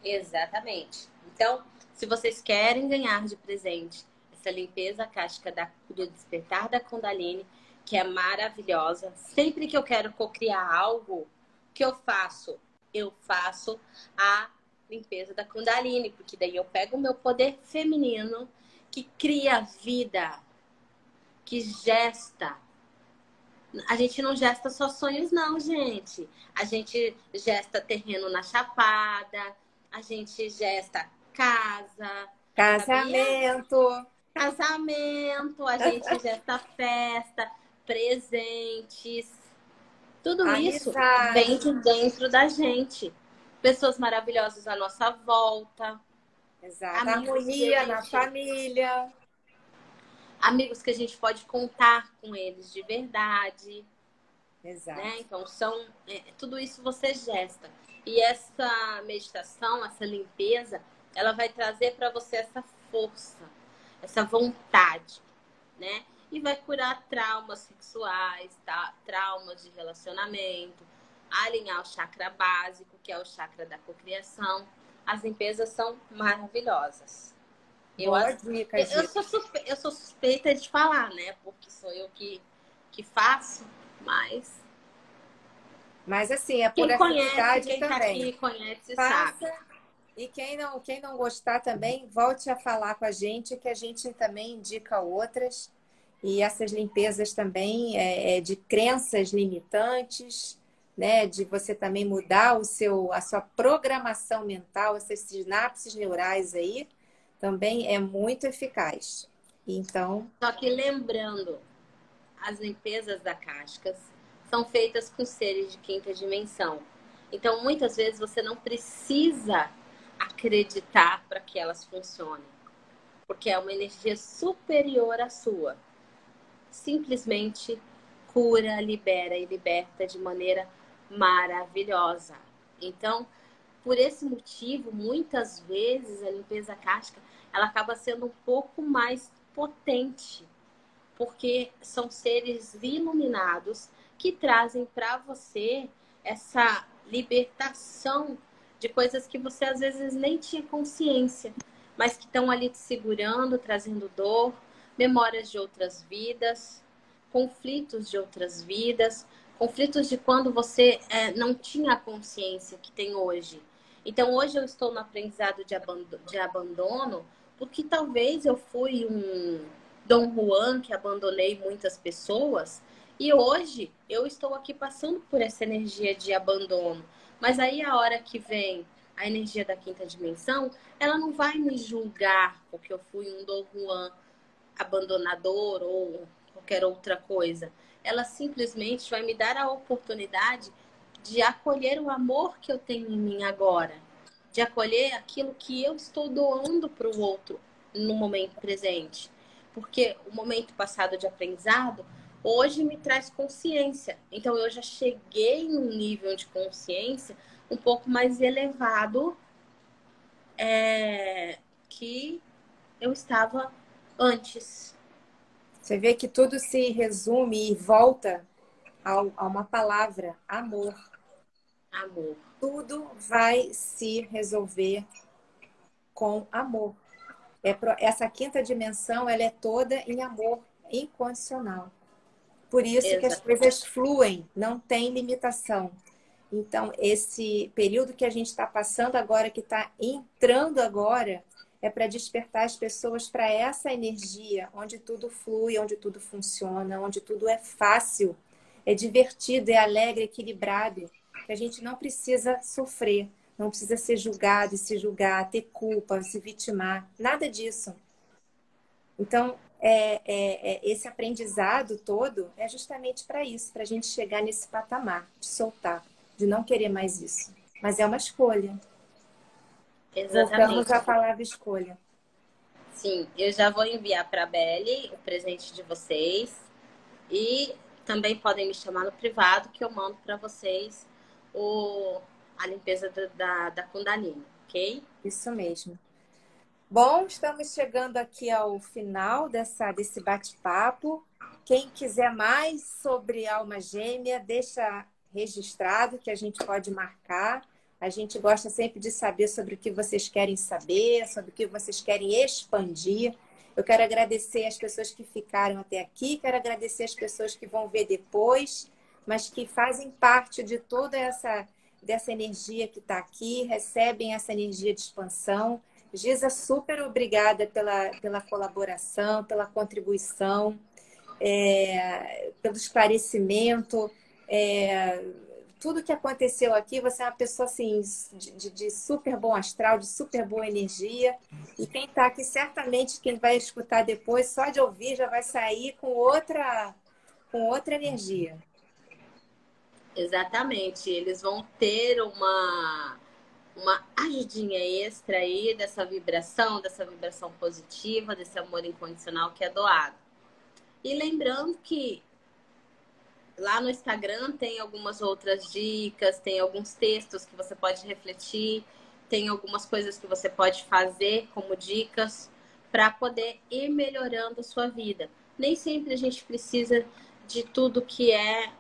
Exatamente. Então, se vocês querem ganhar de presente essa limpeza cástica da, do despertar da Kundalini, que é maravilhosa, sempre que eu quero cocriar algo, que eu faço? Eu faço a limpeza da Kundalini, porque daí eu pego o meu poder feminino que cria vida, que gesta. A gente não gesta só sonhos, não, gente. A gente gesta terreno na Chapada, a gente gesta casa. Casamento. Sabia? Casamento, a gente gesta festa, presentes. Tudo Amizade. isso vem de dentro da gente. Pessoas maravilhosas à nossa volta. Exato. Harmonia na família. Amigos que a gente pode contar com eles de verdade. Exato. Né? Então, são, é, tudo isso você gesta. E essa meditação, essa limpeza, ela vai trazer para você essa força, essa vontade, né? E vai curar traumas sexuais, tá? traumas de relacionamento, alinhar o chakra básico, que é o chakra da cocriação. As limpezas são maravilhosas. Eu, dica, eu, sou suspeita, eu sou suspeita de falar, né? Porque sou eu que, que faço, mas. Mas assim, é por quem conhece, quem também. Tá aqui conhece, Faça, sabe. E quem não, quem não gostar também, volte a falar com a gente, que a gente também indica outras. E essas limpezas também é, é de crenças limitantes, né? De você também mudar o seu, a sua programação mental, essas sinapses neurais aí, também é muito eficaz. Então. Só que lembrando, as limpezas da cascas são feitas com seres de quinta dimensão. Então, muitas vezes você não precisa acreditar para que elas funcionem, porque é uma energia superior à sua. Simplesmente cura, libera e liberta de maneira maravilhosa. Então, por esse motivo, muitas vezes a limpeza casca ela acaba sendo um pouco mais potente, porque são seres iluminados que trazem para você essa libertação de coisas que você às vezes nem tinha consciência, mas que estão ali te segurando, trazendo dor, memórias de outras vidas, conflitos de outras vidas, conflitos de quando você é, não tinha a consciência que tem hoje. Então hoje eu estou no aprendizado de abandono, de abandono porque talvez eu fui um Dom Juan que abandonei muitas pessoas e hoje eu estou aqui passando por essa energia de abandono. Mas aí a hora que vem a energia da quinta dimensão, ela não vai me julgar porque eu fui um Dom Juan abandonador ou qualquer outra coisa. Ela simplesmente vai me dar a oportunidade de acolher o amor que eu tenho em mim agora, de acolher aquilo que eu estou doando para o outro no momento presente. Porque o momento passado de aprendizado hoje me traz consciência. Então eu já cheguei em um nível de consciência um pouco mais elevado é, que eu estava antes. Você vê que tudo se resume e volta ao, a uma palavra: amor. Amor. Tudo vai se resolver com amor. É, essa quinta dimensão ela é toda em amor incondicional. Por isso que as coisas fluem, não tem limitação. Então, esse período que a gente está passando agora, que está entrando agora, é para despertar as pessoas para essa energia, onde tudo flui, onde tudo funciona, onde tudo é fácil, é divertido, é alegre, equilibrado. Que a gente não precisa sofrer, não precisa ser julgado e se julgar, ter culpa, se vitimar, nada disso. Então, é, é, é, esse aprendizado todo é justamente para isso, para a gente chegar nesse patamar de soltar, de não querer mais isso. Mas é uma escolha. Exatamente. Voltamos à palavra escolha. Sim, eu já vou enviar para a Belle o presente de vocês e também podem me chamar no privado que eu mando para vocês o, a limpeza da, da, da Kundalini, ok? Isso mesmo. Bom, estamos chegando aqui ao final dessa, desse bate-papo. Quem quiser mais sobre alma gêmea, deixa registrado que a gente pode marcar. A gente gosta sempre de saber sobre o que vocês querem saber, sobre o que vocês querem expandir. Eu quero agradecer as pessoas que ficaram até aqui, quero agradecer as pessoas que vão ver depois, mas que fazem parte de toda essa dessa energia que está aqui, recebem essa energia de expansão Giza, super obrigada pela, pela colaboração, pela contribuição, é, pelo esclarecimento. É, tudo que aconteceu aqui, você é uma pessoa assim, de, de, super bom astral, de super boa energia. E quem está aqui, certamente, quem vai escutar depois, só de ouvir, já vai sair com outra, com outra energia. Exatamente. Eles vão ter uma uma ajudinha extra aí dessa vibração, dessa vibração positiva, desse amor incondicional que é doado. E lembrando que lá no Instagram tem algumas outras dicas, tem alguns textos que você pode refletir, tem algumas coisas que você pode fazer como dicas para poder ir melhorando a sua vida. Nem sempre a gente precisa de tudo que é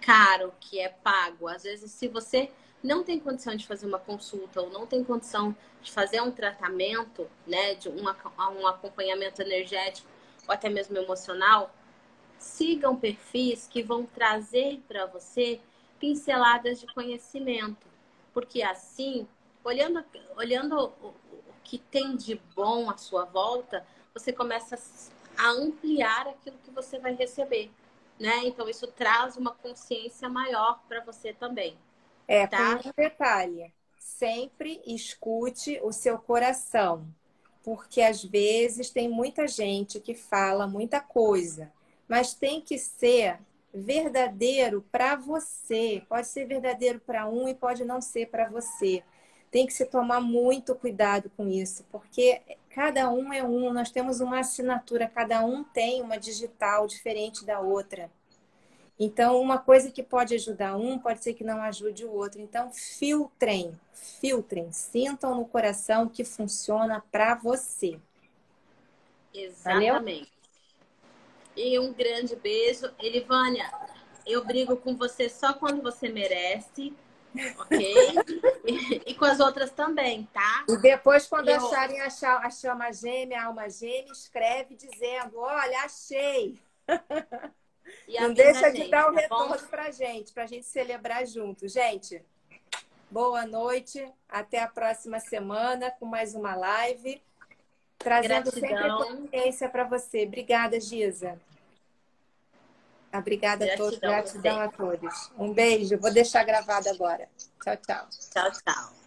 caro, que é pago. Às vezes, se você não tem condição de fazer uma consulta ou não tem condição de fazer um tratamento, né, de um, um acompanhamento energético ou até mesmo emocional, sigam perfis que vão trazer para você pinceladas de conhecimento. Porque assim, olhando, olhando o, que tem de bom à sua volta, você começa a ampliar aquilo que você vai receber. Né? Então, isso traz uma consciência maior para você também. É, tá? com um detalhe. Sempre escute o seu coração. Porque às vezes tem muita gente que fala muita coisa, mas tem que ser verdadeiro para você. Pode ser verdadeiro para um e pode não ser para você. Tem que se tomar muito cuidado com isso, porque cada um é um, nós temos uma assinatura, cada um tem uma digital diferente da outra. Então, uma coisa que pode ajudar um, pode ser que não ajude o outro. Então, filtrem, filtrem, sintam no coração que funciona para você. Exatamente. Valeu? E um grande beijo. Elivânia, eu brigo com você só quando você merece, ok? e, [LAUGHS] e, com as outras também, tá? E depois, quando eu... acharem a, a chama gêmea, a alma gêmea, escreve dizendo: Olha, achei. [LAUGHS] Não deixa de gente, dar o um tá retorno para gente, para a gente celebrar junto. Gente, boa noite. Até a próxima semana com mais uma live. Trazendo Gratidão. sempre consciência para você. Obrigada, Giza. Obrigada a todos. Gratidão a todos. Um beijo. Vou deixar gravado agora. Tchau, tchau. Tchau, tchau.